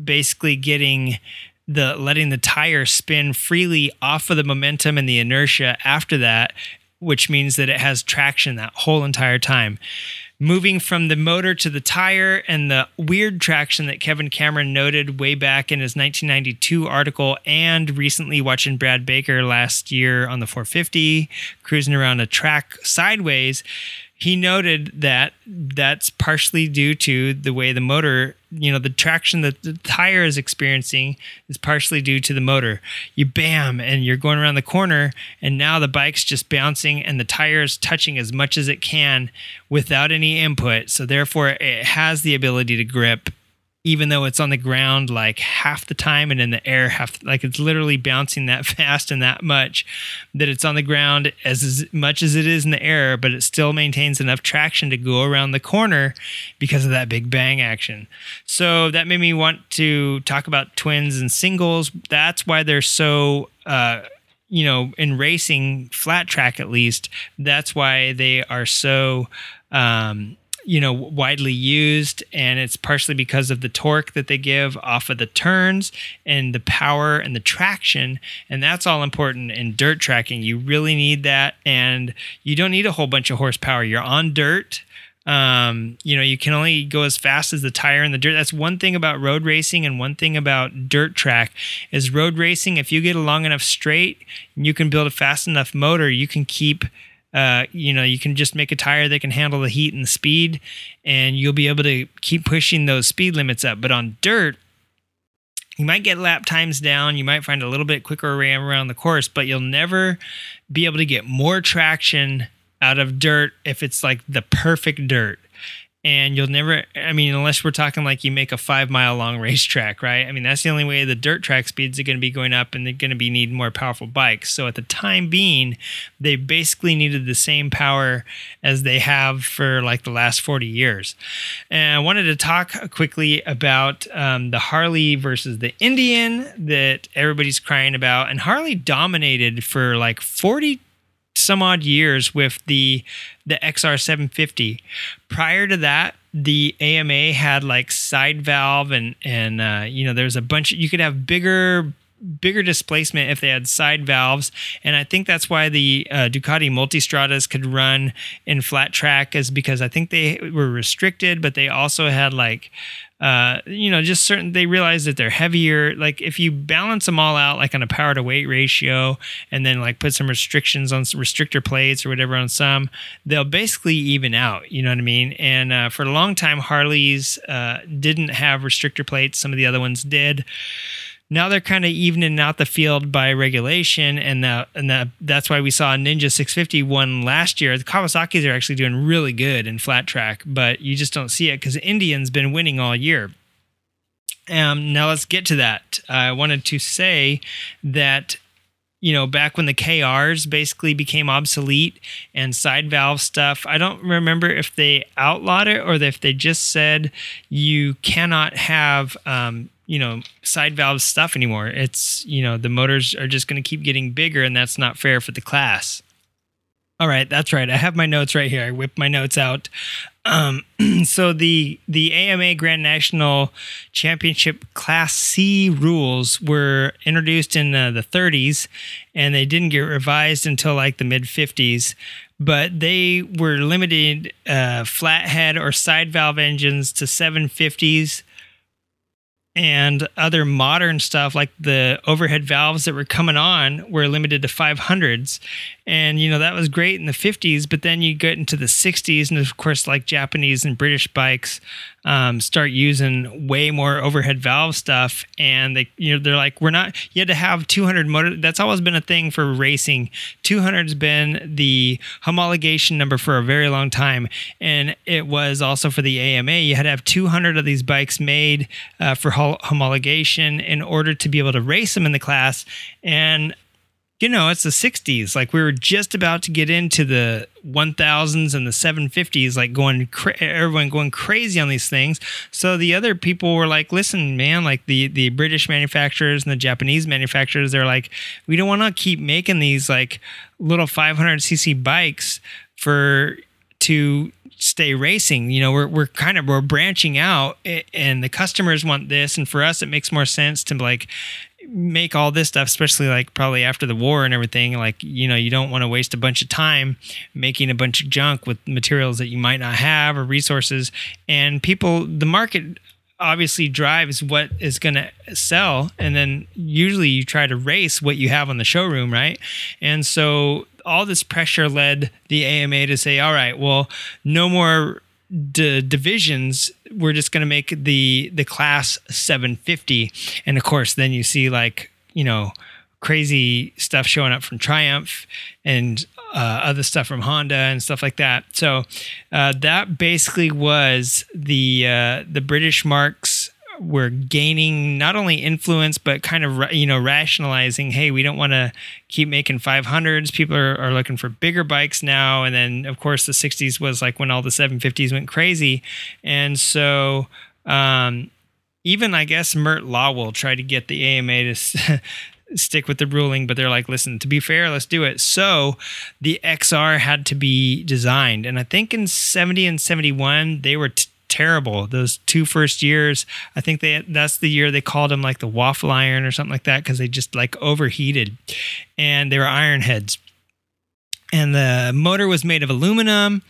basically getting the letting the tire spin freely off of the momentum and the inertia after that which means that it has traction that whole entire time. Moving from the motor to the tire and the weird traction that Kevin Cameron noted way back in his 1992 article, and recently watching Brad Baker last year on the 450 cruising around a track sideways he noted that that's partially due to the way the motor, you know, the traction that the tire is experiencing is partially due to the motor. You bam, and you're going around the corner, and now the bike's just bouncing, and the tire is touching as much as it can without any input. So, therefore, it has the ability to grip even though it's on the ground like half the time and in the air half like it's literally bouncing that fast and that much that it's on the ground as, as much as it is in the air but it still maintains enough traction to go around the corner because of that big bang action. So that made me want to talk about twins and singles. That's why they're so uh, you know in racing flat track at least. That's why they are so um, you know widely used and it's partially because of the torque that they give off of the turns and the power and the traction and that's all important in dirt tracking you really need that and you don't need a whole bunch of horsepower you're on dirt Um, you know, you can only go as fast as the tire in the dirt. That's one thing about road racing, and one thing about dirt track is road racing. If you get a long enough straight, you can build a fast enough motor. You can keep uh, you know, you can just make a tire that can handle the heat and the speed, and you'll be able to keep pushing those speed limits up. But on dirt, you might get lap times down. You might find a little bit quicker ram around the course, but you'll never be able to get more traction out of dirt if it's like the perfect dirt. And you'll never, I mean, unless we're talking like you make a five mile long racetrack, right? I mean, that's the only way the dirt track speeds are going to be going up and they're going to be needing more powerful bikes. So at the time being, they basically needed the same power as they have for like the last 40 years. And I wanted to talk quickly about um, the Harley versus the Indian that everybody's crying about. And Harley dominated for like 40 some odd years with the the XR750. Prior to that, the AMA had like side valve and and uh, you know there's a bunch. You could have bigger bigger displacement if they had side valves and i think that's why the uh, ducati multistradas could run in flat track is because i think they were restricted but they also had like uh, you know, just certain, they realize that they're heavier. Like if you balance them all out, like on a power to weight ratio, and then like put some restrictions on some restrictor plates or whatever on some, they'll basically even out. You know what I mean? And uh, for a long time, Harleys uh, didn't have restrictor plates. Some of the other ones did now they're kind of evening out the field by regulation, and the, and the, that's why we saw Ninja 650 won last year. The Kawasaki's are actually doing really good in flat track, but you just don't see it because Indian's been winning all year. Um, now let's get to that. I wanted to say that you know, back when the KRs basically became obsolete and side valve stuff, I don't remember if they outlawed it or if they just said you cannot have um, you know side valve stuff anymore. It's you know the motors are just going to keep getting bigger and that's not fair for the class. All right that's right. I have my notes right here. I whipped my notes out. Um, so the the ama grand national championship class c rules were introduced in uh, the 30s and they didn't get revised until like the mid 50s but they were limited uh, flathead or side valve engines to 750s and other modern stuff like the overhead valves that were coming on were limited to 500s and you know that was great in the 50s but then you get into the 60s and of course like japanese and british bikes um, start using way more overhead valve stuff. And they you know they're like we're not you had to have 200 motor that's always been a thing for racing. 200's been the homologation number for a very long time. And it was also for the ama you had to have 200 of these bikes made uh, for homologation in order to be able to race them in the class. And you know, it's the 60s. Like we were just about to get into the 1000s and the 750s, like going, cra- everyone going crazy on these things. So the other people were like, listen, man, like the, the British manufacturers and the Japanese manufacturers, they're like, we don't want to keep making these like little 500cc bikes for, to stay racing. You know, we're we're kind of we're branching out, and the customers want this, and for us, it makes more sense to like make all this stuff, especially like probably after the war and everything. Like, you know, you don't want to waste a bunch of time making a bunch of junk with materials that you might not have or resources. And people, the market obviously drives what is going to sell. And then usually you try to race what you have on the showroom, right? And so all this pressure led the AMA to say, all right, well, no more d- divisions we're just going to make the the class 750 and of course then you see like you know crazy stuff showing up from triumph and uh, other stuff from honda and stuff like that. So uh, that basically was the uh, the british marques we're gaining not only influence but kind of you know rationalizing hey we don't want to keep making 500s people are, are looking for bigger bikes now and then of course the 60s was like when all the 750s went crazy and so um, even i guess Mert Lawwill try to get the ama to stick with the ruling, but they're like, listen, to be fair, let's do it. So the XR had to be designed. And I think in 70 and 71, they were t- terrible. Those two first years, I think they that's the year they called them like the waffle iron or something like that because they just like overheated, and they were iron heads. and the motor was made of aluminum.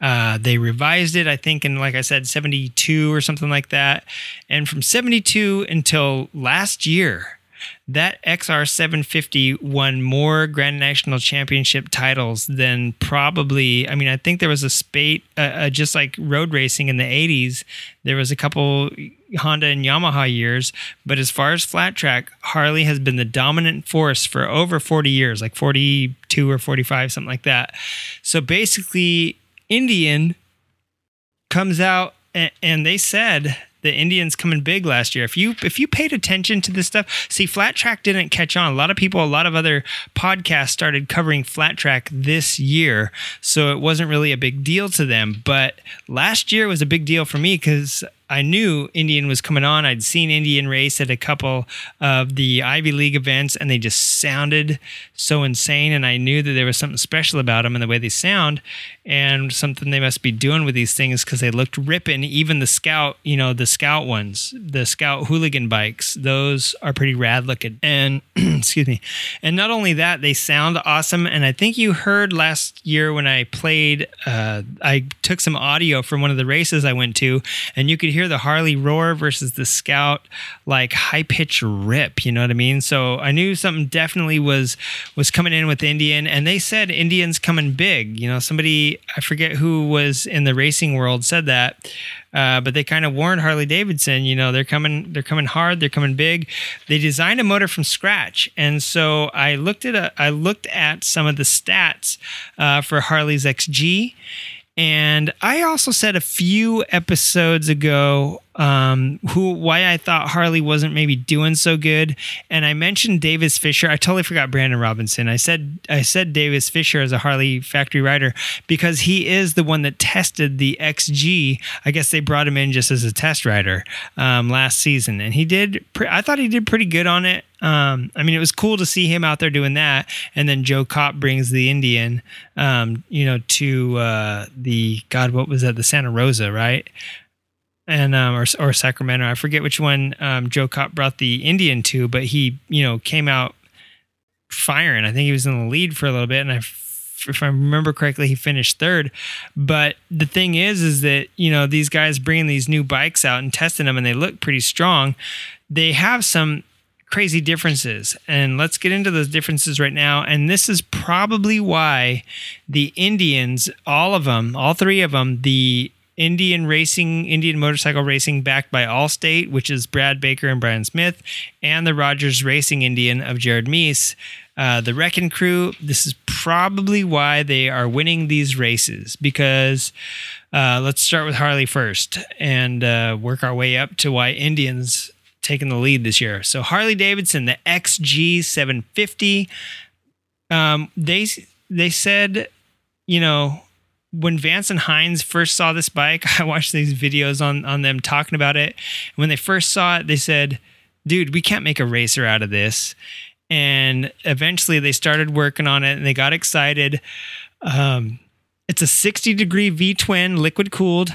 Uh, they revised it, I think, in like I said, 72 or something like that. And from 72 until last year, that XR750 won more Grand National Championship titles than probably. I mean, I think there was a spate, uh, uh, just like road racing in the 80s. There was a couple Honda and Yamaha years, but as far as flat track, Harley has been the dominant force for over 40 years, like 42 or 45, something like that. So basically, Indian comes out and, and they said the Indians coming big last year. If you if you paid attention to this stuff, see flat track didn't catch on. A lot of people, a lot of other podcasts started covering flat track this year, so it wasn't really a big deal to them. But last year was a big deal for me because I knew Indian was coming on. I'd seen Indian race at a couple of the Ivy League events, and they just sounded so insane. And I knew that there was something special about them and the way they sound, and something they must be doing with these things because they looked ripping. Even the Scout, you know, the Scout ones, the Scout hooligan bikes, those are pretty rad looking. And excuse me, and not only that, they sound awesome. And I think you heard last year when I played, uh, I took some audio from one of the races I went to, and you could hear the Harley roar versus the Scout like high pitch rip. You know what I mean? So I knew something definitely was was coming in with Indian, and they said Indian's coming big. You know, somebody I forget who was in the racing world said that. Uh, but they kind of warned Harley Davidson, you know, they're coming, they're coming hard, they're coming big. They designed a motor from scratch, and so I looked at a, I looked at some of the stats uh, for Harley's XG, and I also said a few episodes ago um, who why I thought Harley wasn't maybe doing so good, and I mentioned Davis Fisher. I totally forgot Brandon Robinson. I said I said Davis Fisher as a Harley factory rider because he is the one that tested the XG. I guess they brought him in just as a test rider um, last season, and he did. Pre- I thought he did pretty good on it. Um, I mean, it was cool to see him out there doing that, and then Joe Kopp brings the Indian, um, you know, to uh, the God, what was that? The Santa Rosa, right? And um, or, or Sacramento. I forget which one um, Joe Kopp brought the Indian to, but he you know came out firing. I think he was in the lead for a little bit, and I, if I remember correctly, he finished third. But the thing is, is that you know these guys bringing these new bikes out and testing them, and they look pretty strong. They have some crazy differences. And let's get into those differences right now. And this is probably why the Indians, all of them, all three of them, the Indian Racing, Indian Motorcycle Racing, backed by Allstate, which is Brad Baker and Bryan Smith, and the Rogers Racing Indian of Jared Mees. Uh, the Wrecking Crew, this is probably why they are winning these races because uh, let's start with Harley first and uh, work our way up to why Indians taking the lead this year. So Harley Davidson, the XG 750, um, they they said, you know, when Vance and Hines first saw this bike, I watched these videos on on them talking about it. When they first saw it, they said, "Dude, we can't make a racer out of this." And eventually, they started working on it, and they got excited. Um, it's a 60 degree V twin, liquid cooled.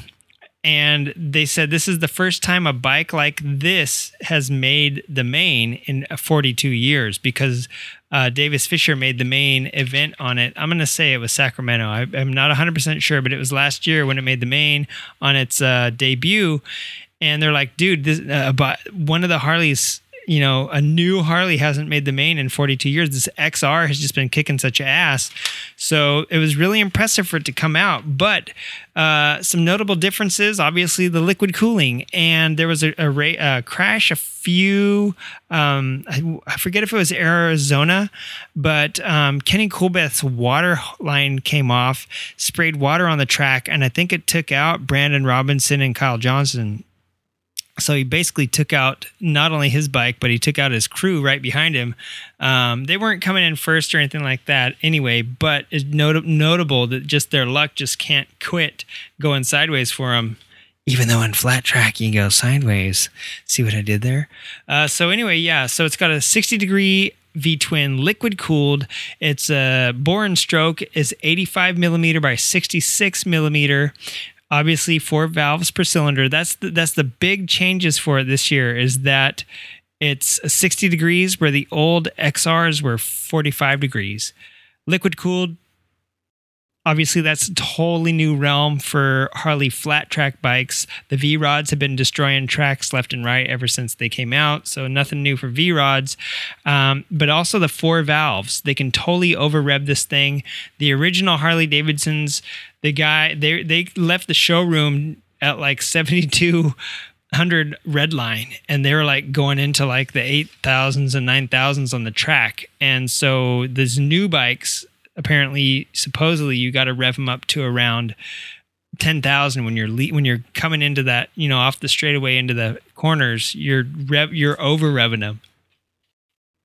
And they said this is the first time a bike like this has made the main in 42 years because uh, Davis Fisher made the main event on it. I'm going to say it was Sacramento. I, am not 100% sure, but it was last year when it made the main on its uh, debut. And they're like, dude, this, uh, one of the Harleys you know, a new Harley hasn't made the main in 42 years. This XR has just been kicking such ass. So it was really impressive for it to come out. But uh, some notable differences obviously, the liquid cooling. And there was a, a, a crash a few, um, I, I, forget if it was Arizona, but um, Kenny Coolbeth's water line came off, sprayed water on the track, and I think it took out Brandon Robinson and Kyle Johnson so he basically took out not only his bike, but he took out his crew right behind him. Um, they weren't coming in first or anything like that anyway, but it's not- notable that just their luck just can't quit going sideways for them. Even though in flat track you go sideways. See what I did there? Uh, so anyway, yeah. So it's got a 60 degree V twin liquid cooled. Its a bore and stroke is 85 millimeter by 66 millimeter obviously four valves per cylinder. That's the, that's the big changes for it this year is that it's 60 degrees where the old XRs were 45 degrees. Liquid cooled obviously that's a totally new realm for Harley flat track bikes. The V rods have been destroying tracks left and right ever since they came out, so nothing new for V rods. Um, but also the four valves, they can totally over rev this thing. The original Harley Davidsons, the guy they they left the showroom at like seventy two hundred red line and they were like going into like the eight thousands and nine thousands on the track and so these new bikes apparently supposedly you got to rev them up to around 10,000 when you're le- when you're coming into that you know off the straightaway into the corners you're rev you're over revving them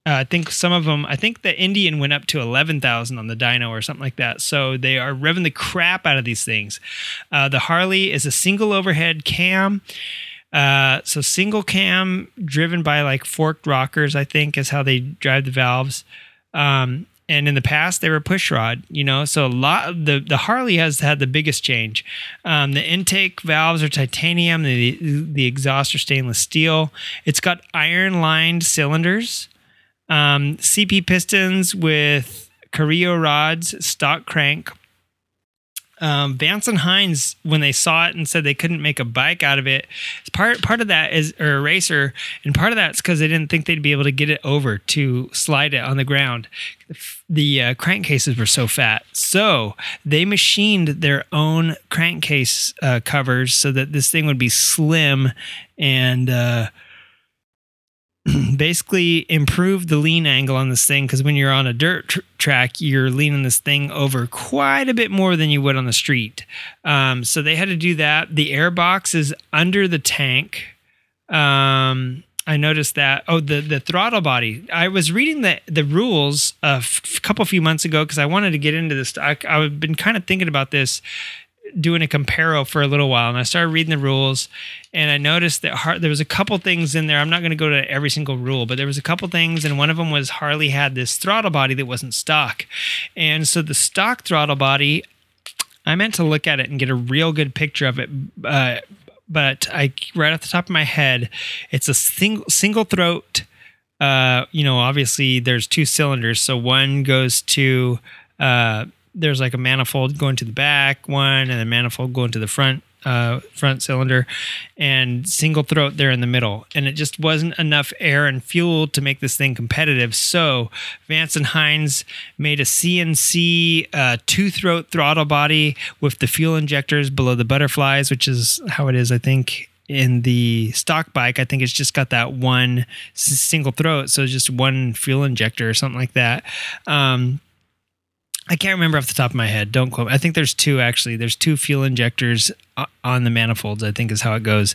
uh, I think some of them, I think the Indian went up to 11,000 on the dyno or something like that. So they are revving the crap out of these things. Uh, the Harley is a single overhead cam. Uh, so single cam driven by like forked rockers, I think is how they drive the valves. Um, and in the past they were push rod, you know. So a lot the the Harley has had the biggest change. Um, the intake valves are titanium. The the exhaust are stainless steel. It's got iron lined cylinders, um, CP pistons with Carrillo rods, stock crank um, Vance and Hines, when they saw it and said they couldn't make a bike out of it, part part of that is or a racer, and part of that's because they didn't think they'd be able to get it over to slide it on the ground. The uh, crankcases were so fat, so they machined their own crankcase uh, covers so that this thing would be slim and. Uh, basically improve the lean angle on this thing because when you're on a dirt tr- track, you're leaning this thing over quite a bit more than you would on the street. Um, so they had to do that. The air box is under the tank. Um, I noticed that. Oh, the the throttle body. I was reading the the rules a f- couple few months ago because I wanted to get into this. I, I've been kind of thinking about this doing a comparo for a little while and I started reading the rules and I noticed that Har- there was a couple things in there. I'm not going to go to every single rule, but there was a couple things and one of them was Harley had this throttle body that wasn't stock. And so the stock throttle body I meant to look at it and get a real good picture of it uh, but I right off the top of my head, it's a single single throat uh, you know, obviously there's two cylinders, so one goes to uh, there's like a manifold going to the back one and a manifold going to the front uh, front cylinder and single throat there in the middle. And it just wasn't enough air and fuel to make this thing competitive. So vance and hines made a cnc uh, two throat throttle body with the fuel injectors below the butterflies which is how it is i think in the stock bike, I think it's just got that one single throat, so just one fuel injector or something like that. Um, I can't remember off the top of my head. Don't quote. I think there's two actually. There's two fuel injectors on the manifolds. I think is how it goes,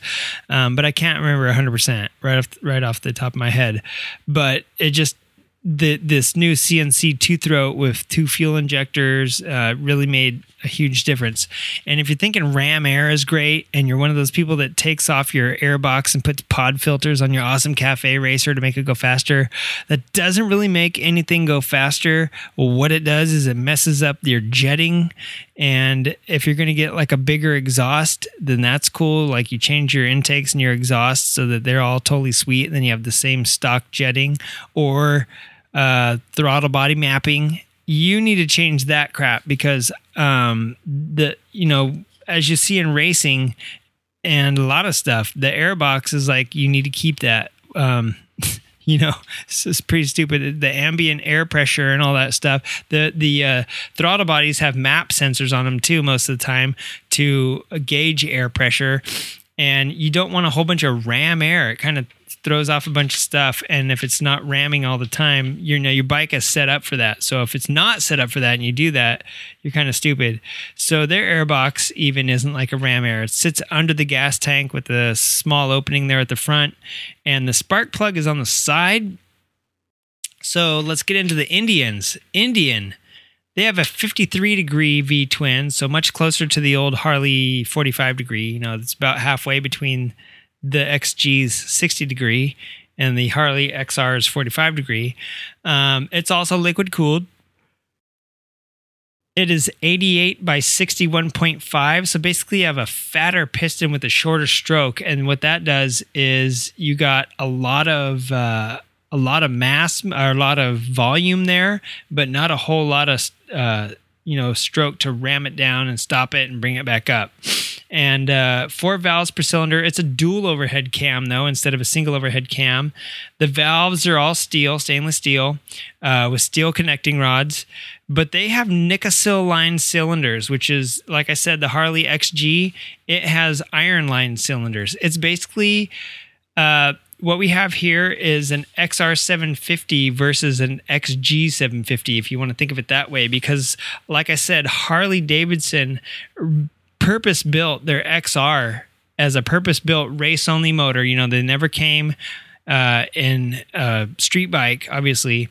um, but I can't remember 100 percent right off right off the top of my head. But it just the this new CNC two throat with two fuel injectors uh, really made a huge difference. And if you're thinking Ram Air is great, and you're one of those people that takes off your airbox and puts pod filters on your awesome cafe racer to make it go faster, that doesn't really make anything go faster. What it does is it messes up your jetting. And if you're going to get like a bigger exhaust, then that's cool. Like you change your intakes and your exhausts so that they're all totally sweet. And then you have the same stock jetting or uh, throttle body mapping. You need to change that crap because um, the you know as you see in racing and a lot of stuff, the airbox is like you need to keep that. Um, you know, it's, pretty stupid. The ambient air pressure and all that stuff. The the uh, throttle bodies have map sensors on them too most of the time to gauge air pressure, and you don't want a whole bunch of ram air. It kind of throws off a bunch of stuff and if it's not ramming all the time you know your bike is set up for that. So if it's not set up for that and you do that you're kind of stupid. So their airbox even isn't like a ram air. It sits under the gas tank with a small opening there at the front and the spark plug is on the side. So let's get into the indians. Indian they have a 53 degree V twin, so much closer to the old Harley 45 degree. You know, it's about halfway between the XG's 60 degree and the Harley XR's 45 degree. Um, it's also liquid cooled. It is 88 by 61.5. So basically, you have a fatter piston with a shorter stroke. And what that does is you got a lot of. Uh, a lot of mass or a lot of volume there, but not a whole lot of uh, you know stroke to ram it down and stop it and bring it back up and uh, four valves per cylinder it's a dual overhead cam though instead of a single overhead cam the valves are all steel stainless steel uh, with steel connecting rods but they have Nikasil line cylinders, which is like I said, the Harley XG. It has iron line cylinders. It's basically uh, what we have here is an XR750 versus an XG750, if you want to think of it that way. Because, like I said, Harley Davidson purpose built their XR as a purpose built race only motor. You know, they never came uh, in a street bike, obviously.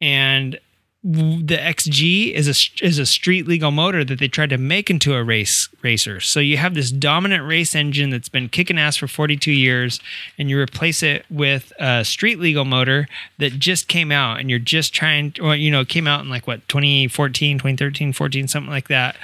And the XG is a is a street legal motor that they tried to make into a race racer. So you have this dominant race engine that's been kicking ass for 42 years, and you replace it with a street legal motor that just came out, and you're just trying, well, you know, came out in like what 2014, 2013, 14, something like that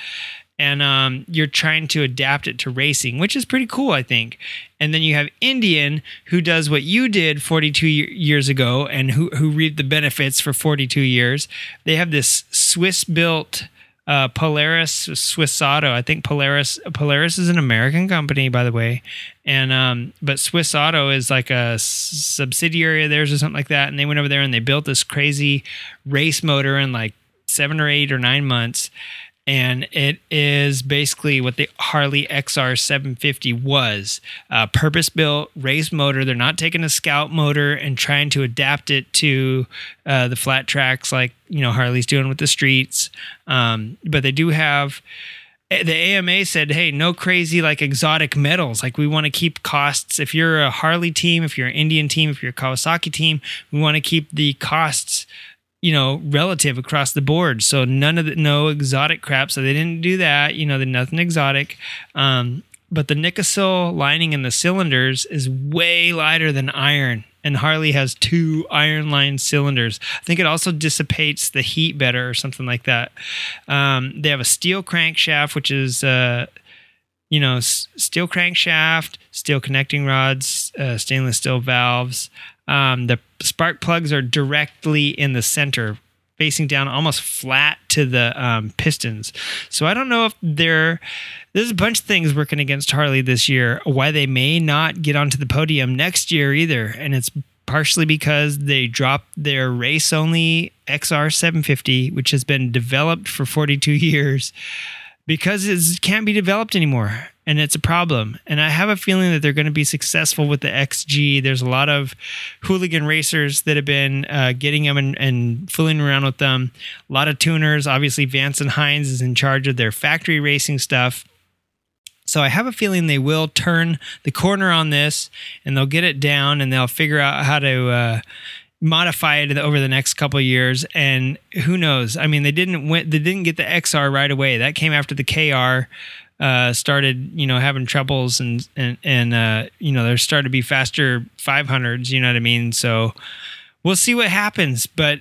and um, you're trying to adapt it to racing, which is pretty cool, I think. And then you have Indian, who does what you did 42 years ago, and who who reaped the benefits for 42 years. They have this Swiss-built uh, Polaris Swiss Auto. I think Polaris Polaris is an American company, by the way, and um, but Swiss Auto is like a subsidiary of theirs or something like that. And they went over there and they built this crazy race motor in like seven or eight or nine months and it is basically what the Harley XR 750 was a purpose built race motor. They're not taking a scout motor and trying to adapt it to uh, the flat tracks like you know Harley's doing with the streets, um, but they do have. Eh, the AMA said, "Hey, no crazy like exotic metals. Like we want to keep costs. If you're a Harley team, if you're an Indian team, if you're a Kawasaki team, we want to keep the costs you know, relative across the board. So none of the no exotic crap. So they didn't do that. You know, the nothing exotic. Um, but the Nikasil lining in the cylinders is way lighter than iron. And Harley has two iron lined cylinders. I think it also dissipates the heat better or something like that. Um, they have a steel crankshaft, which is, uh, you know, s- steel crankshaft, steel connecting rods, uh, stainless steel valves. Um, the spark plugs are directly in the center, facing down almost flat to the um, pistons. So I don't know if they're. There's a bunch of things working against Harley this year. Why they may not get onto the podium next year either, and it's partially because they dropped their race only XR 750, which has been developed for 42 years, because it can't be developed anymore and it's a problem. And I have a feeling that they're going to be successful with the XG. There's a lot of hooligan racers that have been uh, getting them and, and, fooling around with them. A lot of tuners. Obviously, Vance and Hines is in charge of their factory racing stuff. So I have a feeling they will turn the corner on this and they'll get it down and they'll figure out how to. Uh, modify it over the next couple years and who knows i mean they didn't win, they didn't get the xr right away that came after the kr uh, started, you know, having troubles and and and uh, you know, there started to be faster 500s. You know what I mean? So we'll see what happens. But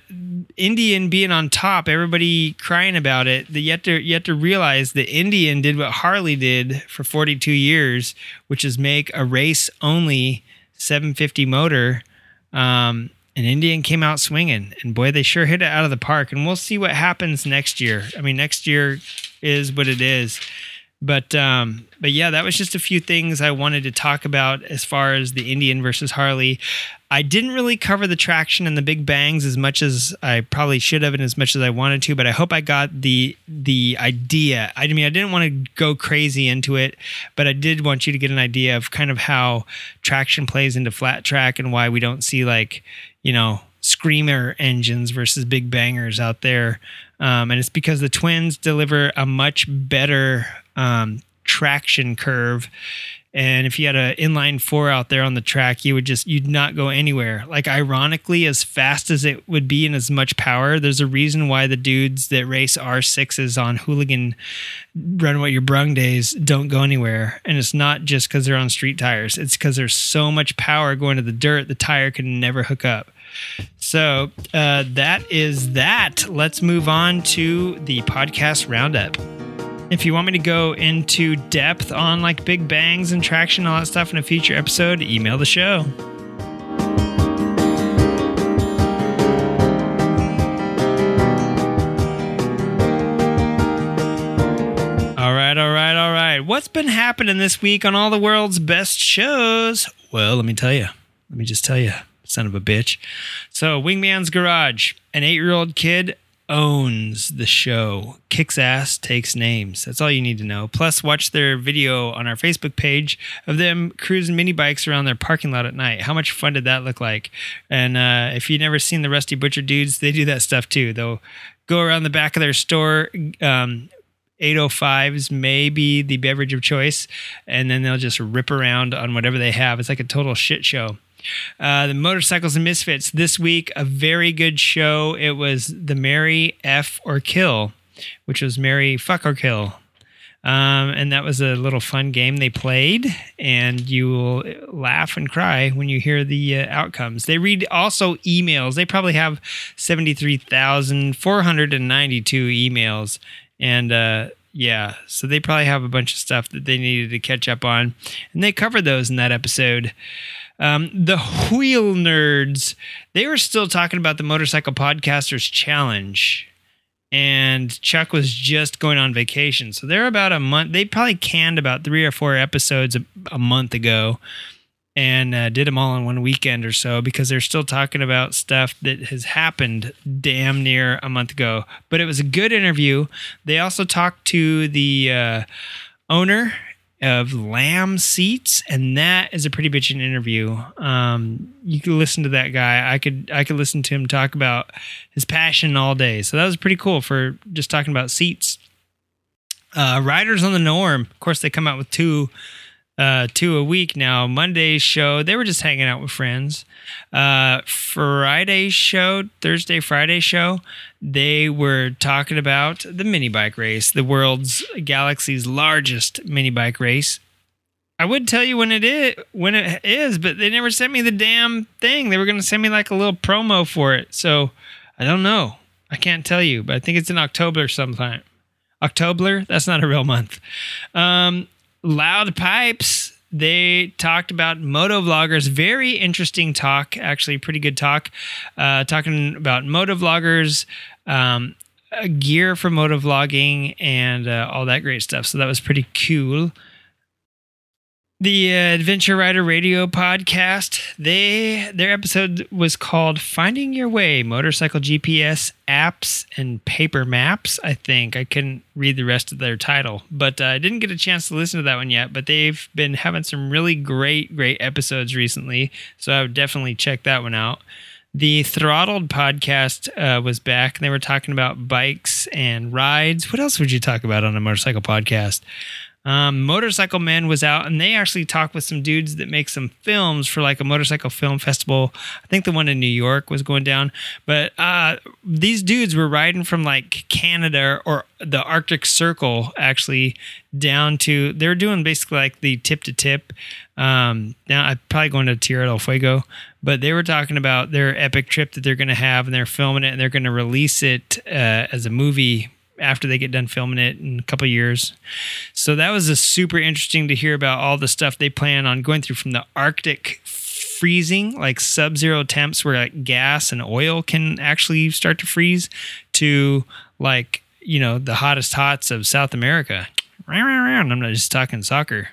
Indian being on top, everybody crying about it. The yet to yet to realize that Indian did what Harley did for 42 years, which is make a race only 750 motor. Um, and Indian came out swinging, and boy, they sure hit it out of the park. And we'll see what happens next year. I mean, next year is what it is. But um, but yeah, that was just a few things I wanted to talk about as far as the Indian versus Harley. I didn't really cover the traction and the big bangs as much as I probably should have and as much as I wanted to, but I hope I got the the idea. I mean, I didn't want to go crazy into it, but I did want you to get an idea of kind of how traction plays into flat track and why we don't see like, you know, screamer engines versus big bangers out there. Um, and it's because the twins deliver a much better um, traction curve. And if you had an inline four out there on the track, you would just you'd not go anywhere. Like ironically, as fast as it would be and as much power, there's a reason why the dudes that race R sixes on hooligan run what your brung days don't go anywhere. And it's not just because they're on street tires. It's because there's so much power going to the dirt, the tire can never hook up. So uh, that is that. Let's move on to the podcast roundup. If you want me to go into depth on like big bangs and traction, and all that stuff in a future episode, email the show. All right, all right, all right. What's been happening this week on all the world's best shows? Well, let me tell you. Let me just tell you, son of a bitch. So, Wingman's Garage, an eight year old kid owns the show. Kicks ass, takes names. That's all you need to know. Plus, watch their video on our Facebook page of them cruising mini bikes around their parking lot at night. How much fun did that look like? And uh, if you've never seen the Rusty Butcher dudes, they do that stuff too. They'll go around the back of their store. Um, 805s may be the beverage of choice, and then they'll just rip around on whatever they have. It's like a total shit show. Uh, the Motorcycles and Misfits this week, a very good show. It was the Mary F or Kill, which was Mary Fuck or Kill. Um, and that was a little fun game they played, and you will laugh and cry when you hear the uh, outcomes. They read also emails. They probably have 73,492 emails. And uh, yeah, so they probably have a bunch of stuff that they needed to catch up on. And they covered those in that episode. Um, the Wheel Nerds, they were still talking about the Motorcycle Podcasters Challenge. And Chuck was just going on vacation. So they're about a month. They probably canned about three or four episodes a, a month ago and uh, did them all in one weekend or so because they're still talking about stuff that has happened damn near a month ago. But it was a good interview. They also talked to the uh, owner of Lamb Seats, and that is a pretty bitchin' interview. Um, you can listen to that guy. I could I could listen to him talk about his passion all day. So that was pretty cool for just talking about seats. Uh, Riders on the Norm, of course, they come out with two uh, two a week now. Monday's show, they were just hanging out with friends. Uh, Friday's show, Thursday, Friday show, they were talking about the mini bike race, the world's galaxy's largest mini bike race. I would tell you when it is, when it is, but they never sent me the damn thing. They were going to send me like a little promo for it. So I don't know. I can't tell you, but I think it's in October sometime. October? That's not a real month. Um, Loud Pipes, they talked about moto vloggers. Very interesting talk, actually, pretty good talk. Uh, talking about moto vloggers, um, gear for moto vlogging, and uh, all that great stuff. So that was pretty cool. The uh, Adventure Rider Radio podcast, they their episode was called "Finding Your Way: Motorcycle GPS Apps and Paper Maps." I think I couldn't read the rest of their title, but uh, I didn't get a chance to listen to that one yet. But they've been having some really great, great episodes recently, so I would definitely check that one out. The Throttled podcast uh, was back, and they were talking about bikes and rides. What else would you talk about on a motorcycle podcast? Um, Motorcycle Man was out, and they actually talked with some dudes that make some films for like a motorcycle film festival. I think the one in New York was going down, but uh, these dudes were riding from like Canada or the Arctic Circle actually down to. They were doing basically like the tip to tip. Um, now I'm probably going to Tierra del Fuego, but they were talking about their epic trip that they're going to have, and they're filming it, and they're going to release it uh, as a movie after they get done filming it in a couple years. So that was a super interesting to hear about all the stuff they plan on going through from the Arctic freezing, like sub-zero temps where like gas and oil can actually start to freeze, to like you know the hottest hots of South America. I'm not just talking soccer.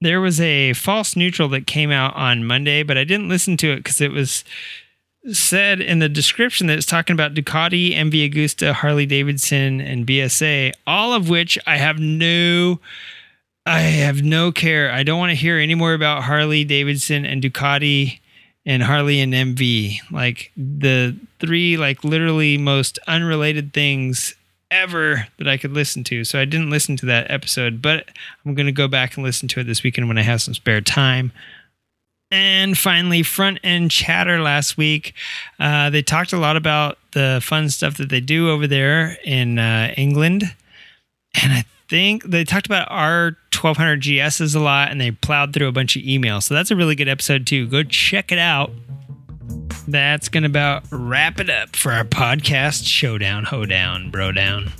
There was a false neutral that came out on Monday, but I didn't listen to it because it was said in the description that it's talking about Ducati, MV Agusta, Harley Davidson, and BSA, all of which I have no I have no care. I don't want to hear any more about Harley Davidson and Ducati and Harley and MV. Like the three like literally most unrelated things ever that I could listen to. So I didn't listen to that episode, but I'm going to go back and listen to it this weekend when I have some spare time. And finally, front end chatter last week. Uh, they talked a lot about the fun stuff that they do over there in uh, England. And I think they talked about R 1200 GSs a lot and they plowed through a bunch of emails. So that's a really good episode, too. Go check it out. That's going to about wrap it up for our podcast showdown, hoedown, bro down.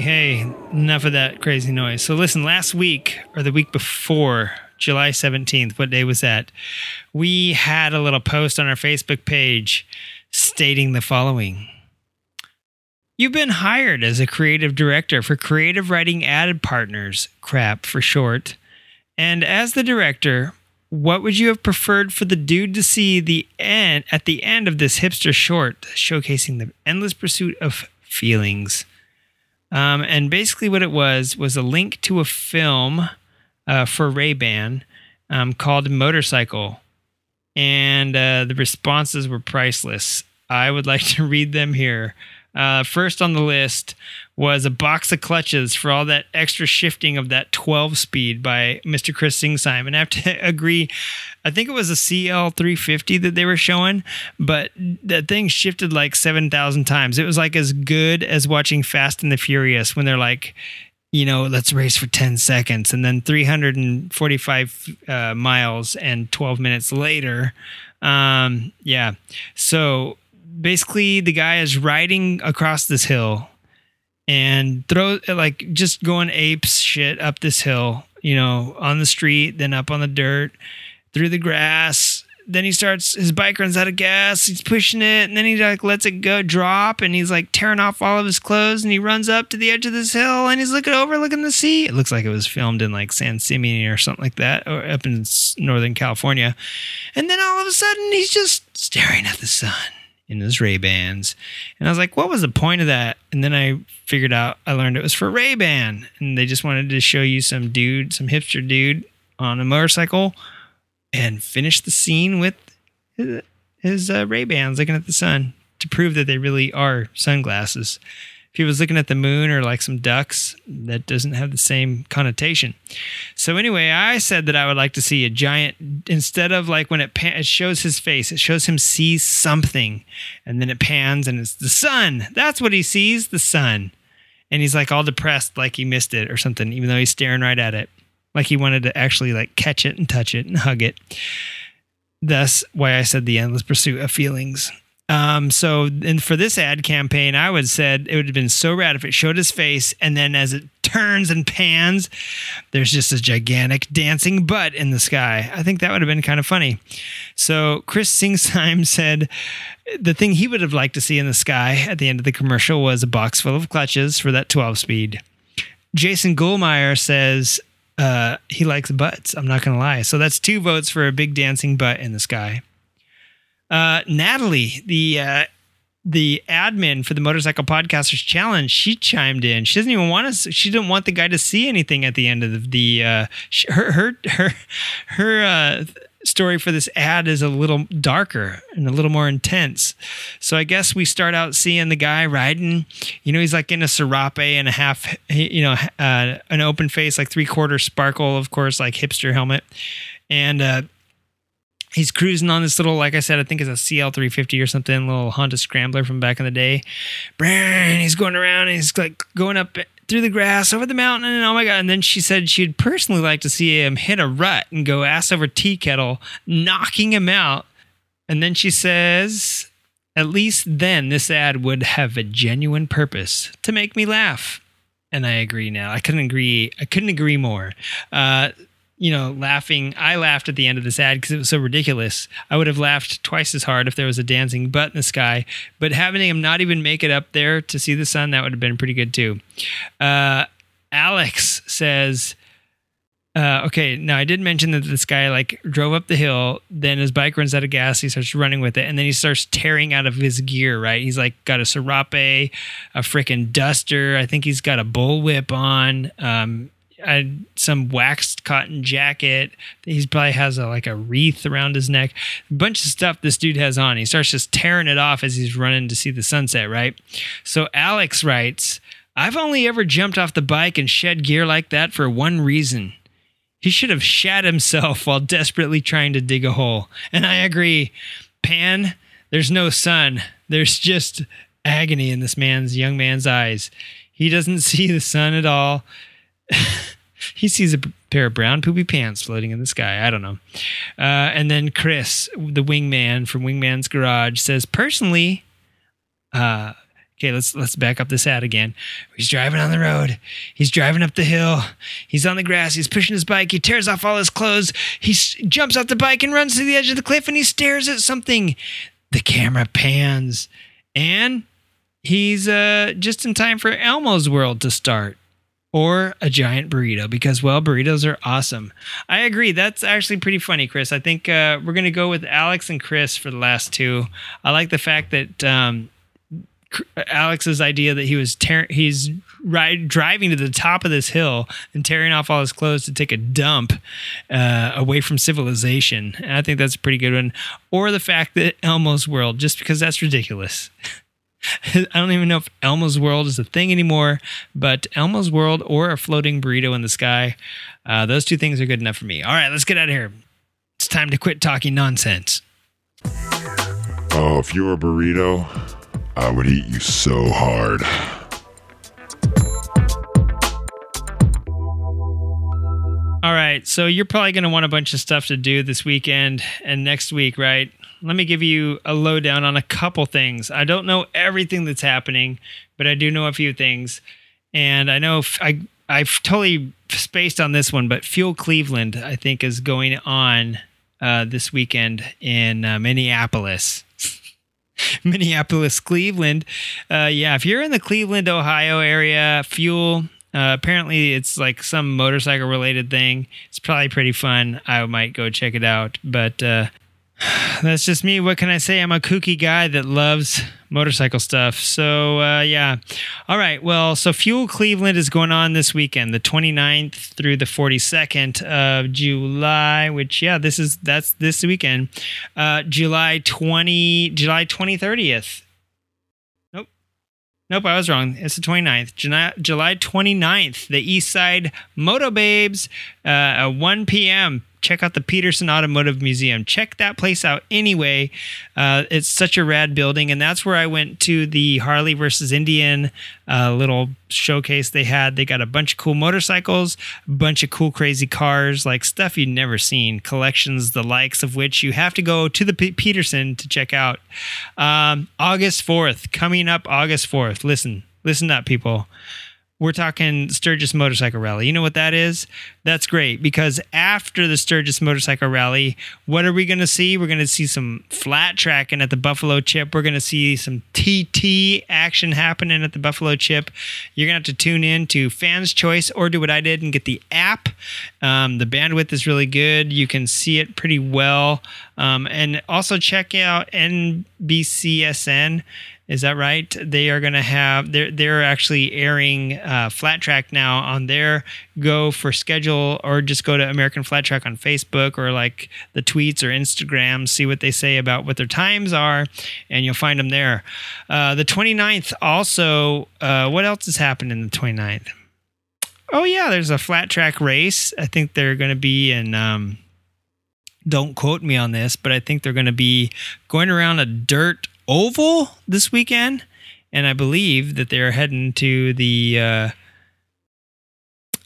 Enough of that crazy noise. So listen, last week or the week before, July 17th, what day was that? We had a little post on our Facebook page stating the following. You've been hired as a creative director for Creative Riding Ad Partners, crap for short. And as the director, what would you have preferred for the dude to see the end at the end of this hipster short showcasing the endless pursuit of feelings? Um, and basically, what it was was a link to a film uh, for Ray Ban um, called Motorcycle, and uh, the responses were priceless. I would like to read them here. Uh, first on the list was a box of clutches for all that extra shifting of that 12 speed by Mr. Chris Singsime. And I have to agree, I think it was a CL 350 that they were showing, but that thing shifted like 7,000 times. It was like as good as watching Fast and the Furious when they're like, you know, let's race for 10 seconds. And then 345 uh, miles and 12 minutes later. Um, yeah. So basically, the guy is riding across this hill and throw like just going apes shit up this hill, you know, on the street, then up on the dirt, through the grass. Then he starts his bike runs out of gas. He's pushing it, and then he like lets it go drop, and he's like tearing off all of his clothes, and he runs up to the edge of this hill, and he's looking over, looking the sea. It looks like it was filmed in like San Simeon or something like that, or up in Northern California. And then all of a sudden, he's just staring at the sun in his Ray Bans. And I was like, what was the point of that? And then I figured out, I learned it was for Ray Ban. And they just wanted to show you some dude, some hipster dude on a motorcycle and finish the scene with his, his uh, Ray Bans looking at the sun to prove that they really are sunglasses. If he was looking at the moon or like some ducks, that doesn't have the same connotation. So anyway, I said that I would like to see a giant instead of like when it, pan, it shows his face, it shows him see something, and then it pans and it's the sun. That's what he sees, the sun, and he's like all depressed, like he missed it or something, even though he's staring right at it, like he wanted to actually like catch it and touch it and hug it. Thus, why I said the endless pursuit of feelings. Um, so, and for this ad campaign, I would have said it would have been so rad if it showed his face, and then as it turns and pans, there's just a gigantic dancing butt in the sky. I think that would have been kind of funny. So, Chris Singsheim said the thing he would have liked to see in the sky at the end of the commercial was a box full of clutches for that 12 speed. Jason Gullmeyer says uh, he likes butts. I'm not going to lie. So that's two votes for a big dancing butt in the sky. Uh, Natalie, the uh, the admin for the Motorcycle Podcasters Challenge, she chimed in. She doesn't even want us. She didn't want the guy to see anything at the end of the, uh, her her her her uh, story for this ad is a little darker and a little more intense. So I guess we start out seeing the guy riding. You know, he's like in a serape and a half, you know, uh, an open face, like three quarter sparkle, of course, like hipster helmet, and uh, he's cruising on this little, like I said, I think it's a CL350 or something, little Honda Scrambler from back in the day. And he's going around and he's like going up through the grass over the mountain. And oh my God. And then she said she'd personally like to see him hit a rut and go ass over tea kettle, knocking him out. And then she says, at least then this ad would have a genuine purpose to make me laugh. And I agree now. I couldn't agree. I couldn't agree more. Uh, you know, laughing. I laughed at the end of this ad because it was so ridiculous. I would have laughed twice as hard if there was a dancing butt in the sky. But having him not even make it up there to see the sun, that would have been pretty good too. Uh, Alex says, uh, okay, now I did mention that this guy like drove up the hill, then his bike runs out of gas, he starts running with it, and then he starts tearing out of his gear, right? He's like got a serape, a freaking duster. I think he's got a bullwhip on. Um, a, some waxed cotton jacket. He probably has a, like a wreath around his neck. A bunch of stuff this dude has on. He starts just tearing it off as he's running to see the sunset, right? So Alex writes, I've only ever jumped off the bike and shed gear like that for one reason. He should have shat himself while desperately trying to dig a hole. And I agree. Pan, there's no sun. There's just agony in this man's young man's eyes. He doesn't see the sun at all. he sees a pair of brown poopy pants floating in the sky. I don't know. Uh, and then Chris, the wingman from Wingman's Garage, says, personally, uh, Okay, let's let's back up this ad again. He's driving on the road. He's driving up the hill. He's on the grass. He's pushing his bike. He tears off all his clothes. He s- jumps off the bike and runs to the edge of the cliff and he stares at something. The camera pans and he's uh, just in time for Elmo's world to start or a giant burrito because well burritos are awesome. I agree. That's actually pretty funny chris. I think uh, we're going to go with alex and chris for the last two. I like the fact that um, alex's idea that he was tear- he's ride- driving to the top of this hill and tearing off all his clothes to take a dump uh, away from civilization. And i think that's a pretty good one. Or the fact that elmo's world just because that's ridiculous I don't even know if Elmo's World is a thing anymore, but Elmo's World or a floating burrito in the sky, uh, those two things are good enough for me. All right, let's get out of here. It's time to quit talking nonsense. Oh, if you were a burrito, I would eat you so hard. All right, so you're probably going to want a bunch of stuff to do this weekend and next week, right? Let me give you a lowdown on a couple things. I don't know everything that's happening, but I do know a few things. And I know f- I I've totally spaced on this one, but Fuel Cleveland I think is going on uh, this weekend in uh, Minneapolis. Minneapolis, Cleveland. Uh, yeah, if you're in the Cleveland, Ohio area, Fuel. Uh, apparently, it's like some motorcycle related thing. It's probably pretty fun. I might go check it out. But uh, that's just me. What can I say? I'm a kooky guy that loves motorcycle stuff. So, uh, yeah. All right. Well, so Fuel Cleveland is going on this weekend, the 29th through the 42nd of July, which, yeah, this is, that's this weekend. Uh, July 20, July 20, 30th. Nope. I was wrong. It's the 29th. July, July 29th, the East Side Moto Babes uh, at 1 p.m check out the Peterson Automotive Museum. Check that place out anyway. Uh, it's such a rad building, and that's where I went to the Harley versus Indian uh, little showcase they had. They got a bunch of cool motorcycles, a bunch of cool, crazy cars, like stuff you'd never seen, collections the likes of which you have to go to the P- Peterson to check out. Um, August 4th, coming up August 4th. Listen, listen up, people we're talking Sturgis Motorcycle Rally. You know what that is? That's great because after the Sturgis Motorcycle Rally, what are we going to see? We're going to see some flat tracking at the Buffalo Chip. We're going to see some TT action happening at the Buffalo Chip. You're going to have to tune in to Fans Choice or do what I did and get the app. Um, the bandwidth is really good. You can see it pretty well. Um, and also check out NBCSN is that right? They are going to have they're they're actually airing uh, Flat Track now on their go for schedule, or just go to American Flat Track on Facebook or like the tweets or Instagram, see what they say about what their times are, and you'll find them there. Uh, the 29th also. Uh, what else has happened in the 29th? Oh yeah, there's a flat track race. I think they're going to be in. Um, don't quote me on this, but I think they're going to be going around a dirt oval this weekend, and I believe that they're heading to the uh,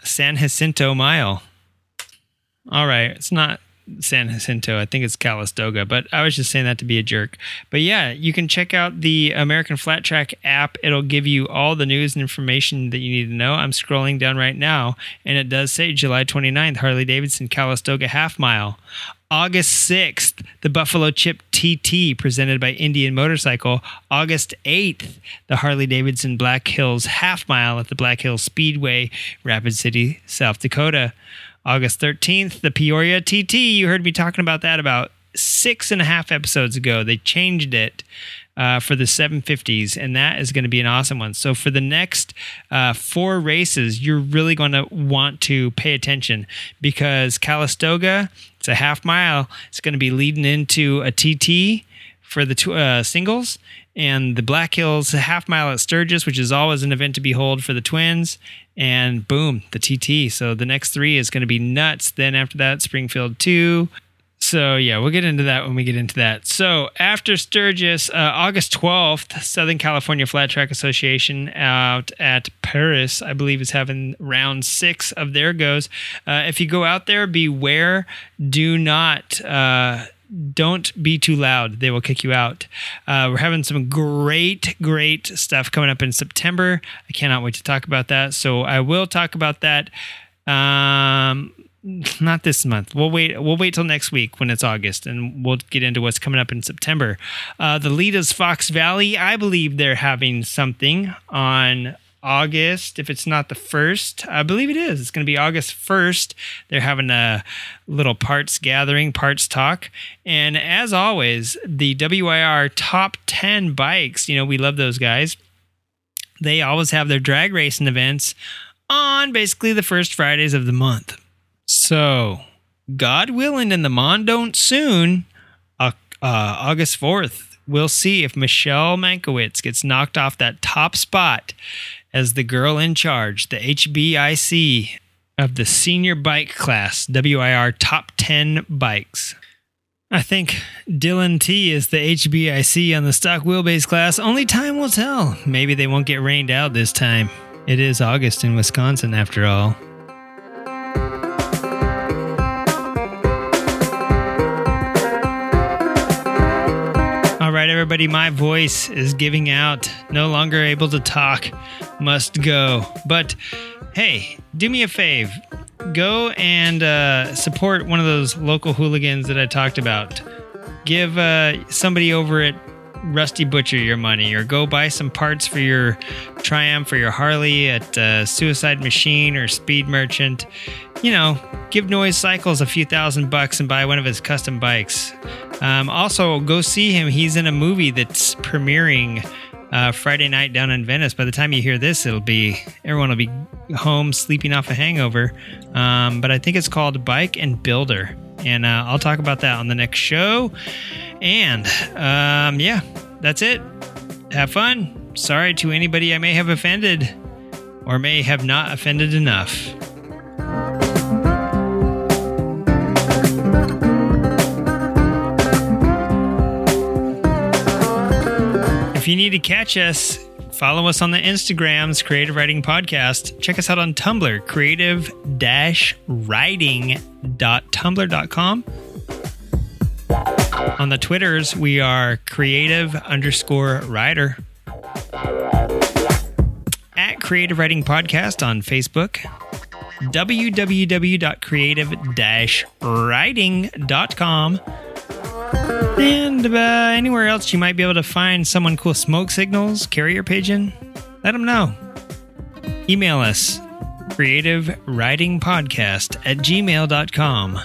San Jacinto Mile. All right, it's not San Jacinto. I think it's Calistoga, but I was just saying that to be a jerk. But yeah, you can check out the American Flat Track app. It'll give you all the news and information that you need to know. I'm scrolling down right now, and it does say July 29th, Harley Davidson Calistoga Half Mile. August 6th, the Buffalo Chip TT presented by Indian Motorcycle. August 8th, the Harley Davidson Black Hills Half Mile at the Black Hills Speedway, Rapid City, South Dakota. August 13th, the Peoria TT. You heard me talking about that about six and a half episodes ago. They changed it. Uh, for the 750s, and that is going to be an awesome one. So, for the next uh, four races, you're really going to want to pay attention because Calistoga, it's a half mile, it's going to be leading into a TT for the two, uh, singles, and the Black Hills half mile at Sturgis, which is always an event to behold for the twins. And boom, the TT. So the next three is going to be nuts. Then after that, Springfield 2, so yeah, we'll get into that when we get into that. So after Sturgis, uh, August twelfth, Southern California Flat Track Association out at Perris, I believe, is having round six of their goes. Uh, if you go out there, beware. Do not uh, don't be too loud. They will kick you out. Uh, we're having some great, great stuff coming up in September. I cannot wait to talk about that. So I will talk about that. Um, not this month. We'll wait. We'll wait till next week when it's August, and we'll get into what's coming up in September. Uh, the Litas Fox Valley. I believe they're having something on August. If it's not the first, I believe it is. It's going to be August first. They're having a little parts gathering, parts talk, and as always, the WIR top ten bikes. You know, we love those guys. They always have their drag racing events on basically the first Fridays of the month. So, God willing, and the Mondon't soon, uh, uh, August 4th, we'll see if Michelle Mankowitz gets knocked off that top spot as the girl in charge, the HBIC of the senior bike class, WIR top 10 bikes. I think Dylan T is the HBIC on the stock wheelbase class. Only time will tell. Maybe they won't get rained out this time. It is August in Wisconsin, after all. Everybody, my voice is giving out. No longer able to talk. Must go. But hey, do me a fave. Go and uh, support one of those local hooligans that I talked about. Give uh, somebody over at Rusty Butcher your money, or go buy some parts for your Triumph or your Harley at uh, Suicide Machine or Speed Merchant. You know, give Noise Cycles a few thousand bucks and buy one of his custom bikes. Um, also, go see him. He's in a movie that's premiering uh, Friday night down in Venice. By the time you hear this, it'll be everyone will be home sleeping off a hangover. Um, but I think it's called Bike and Builder, and uh, I'll talk about that on the next show. And um, yeah, that's it. Have fun. Sorry to anybody I may have offended or may have not offended enough. If you need to catch us, follow us on the Instagrams, Creative Riding Podcast. Check us out on Tumblr, creative riding.tumblr.com. On the Twitters, we are creative underscore rider. At Creative Riding Podcast on Facebook. www.creative-riding.com. And uh, anywhere else you might be able to find someone cool smoke signals, carrier pigeon, let them know. Email us creative riding podcast at gmail.com.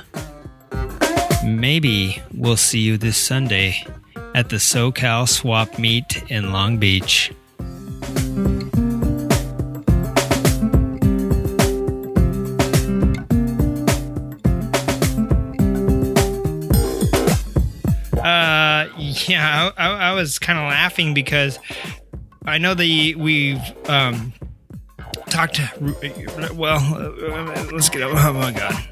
Maybe we'll see you this Sunday at the SoCal Swap Meet in Long Beach. yeah, I, I was kind of laughing because I know that we've um, talked. Well, uh, let's get. Oh my god.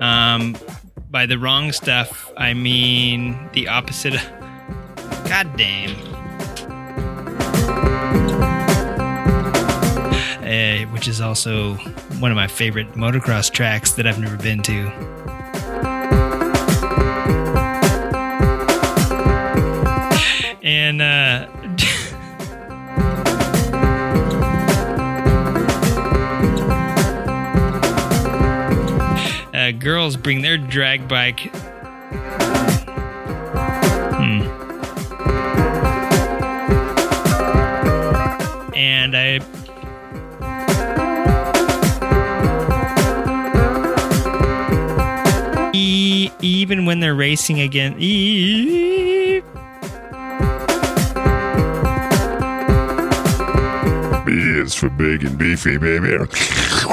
Um, by the wrong stuff, I mean the opposite. God damn. Uh, which is also one of my favorite motocross tracks that I've never been to. And uh, uh, girls bring their drag bike. Hmm. And I. Even when they're racing again. Is for big and beefy, baby.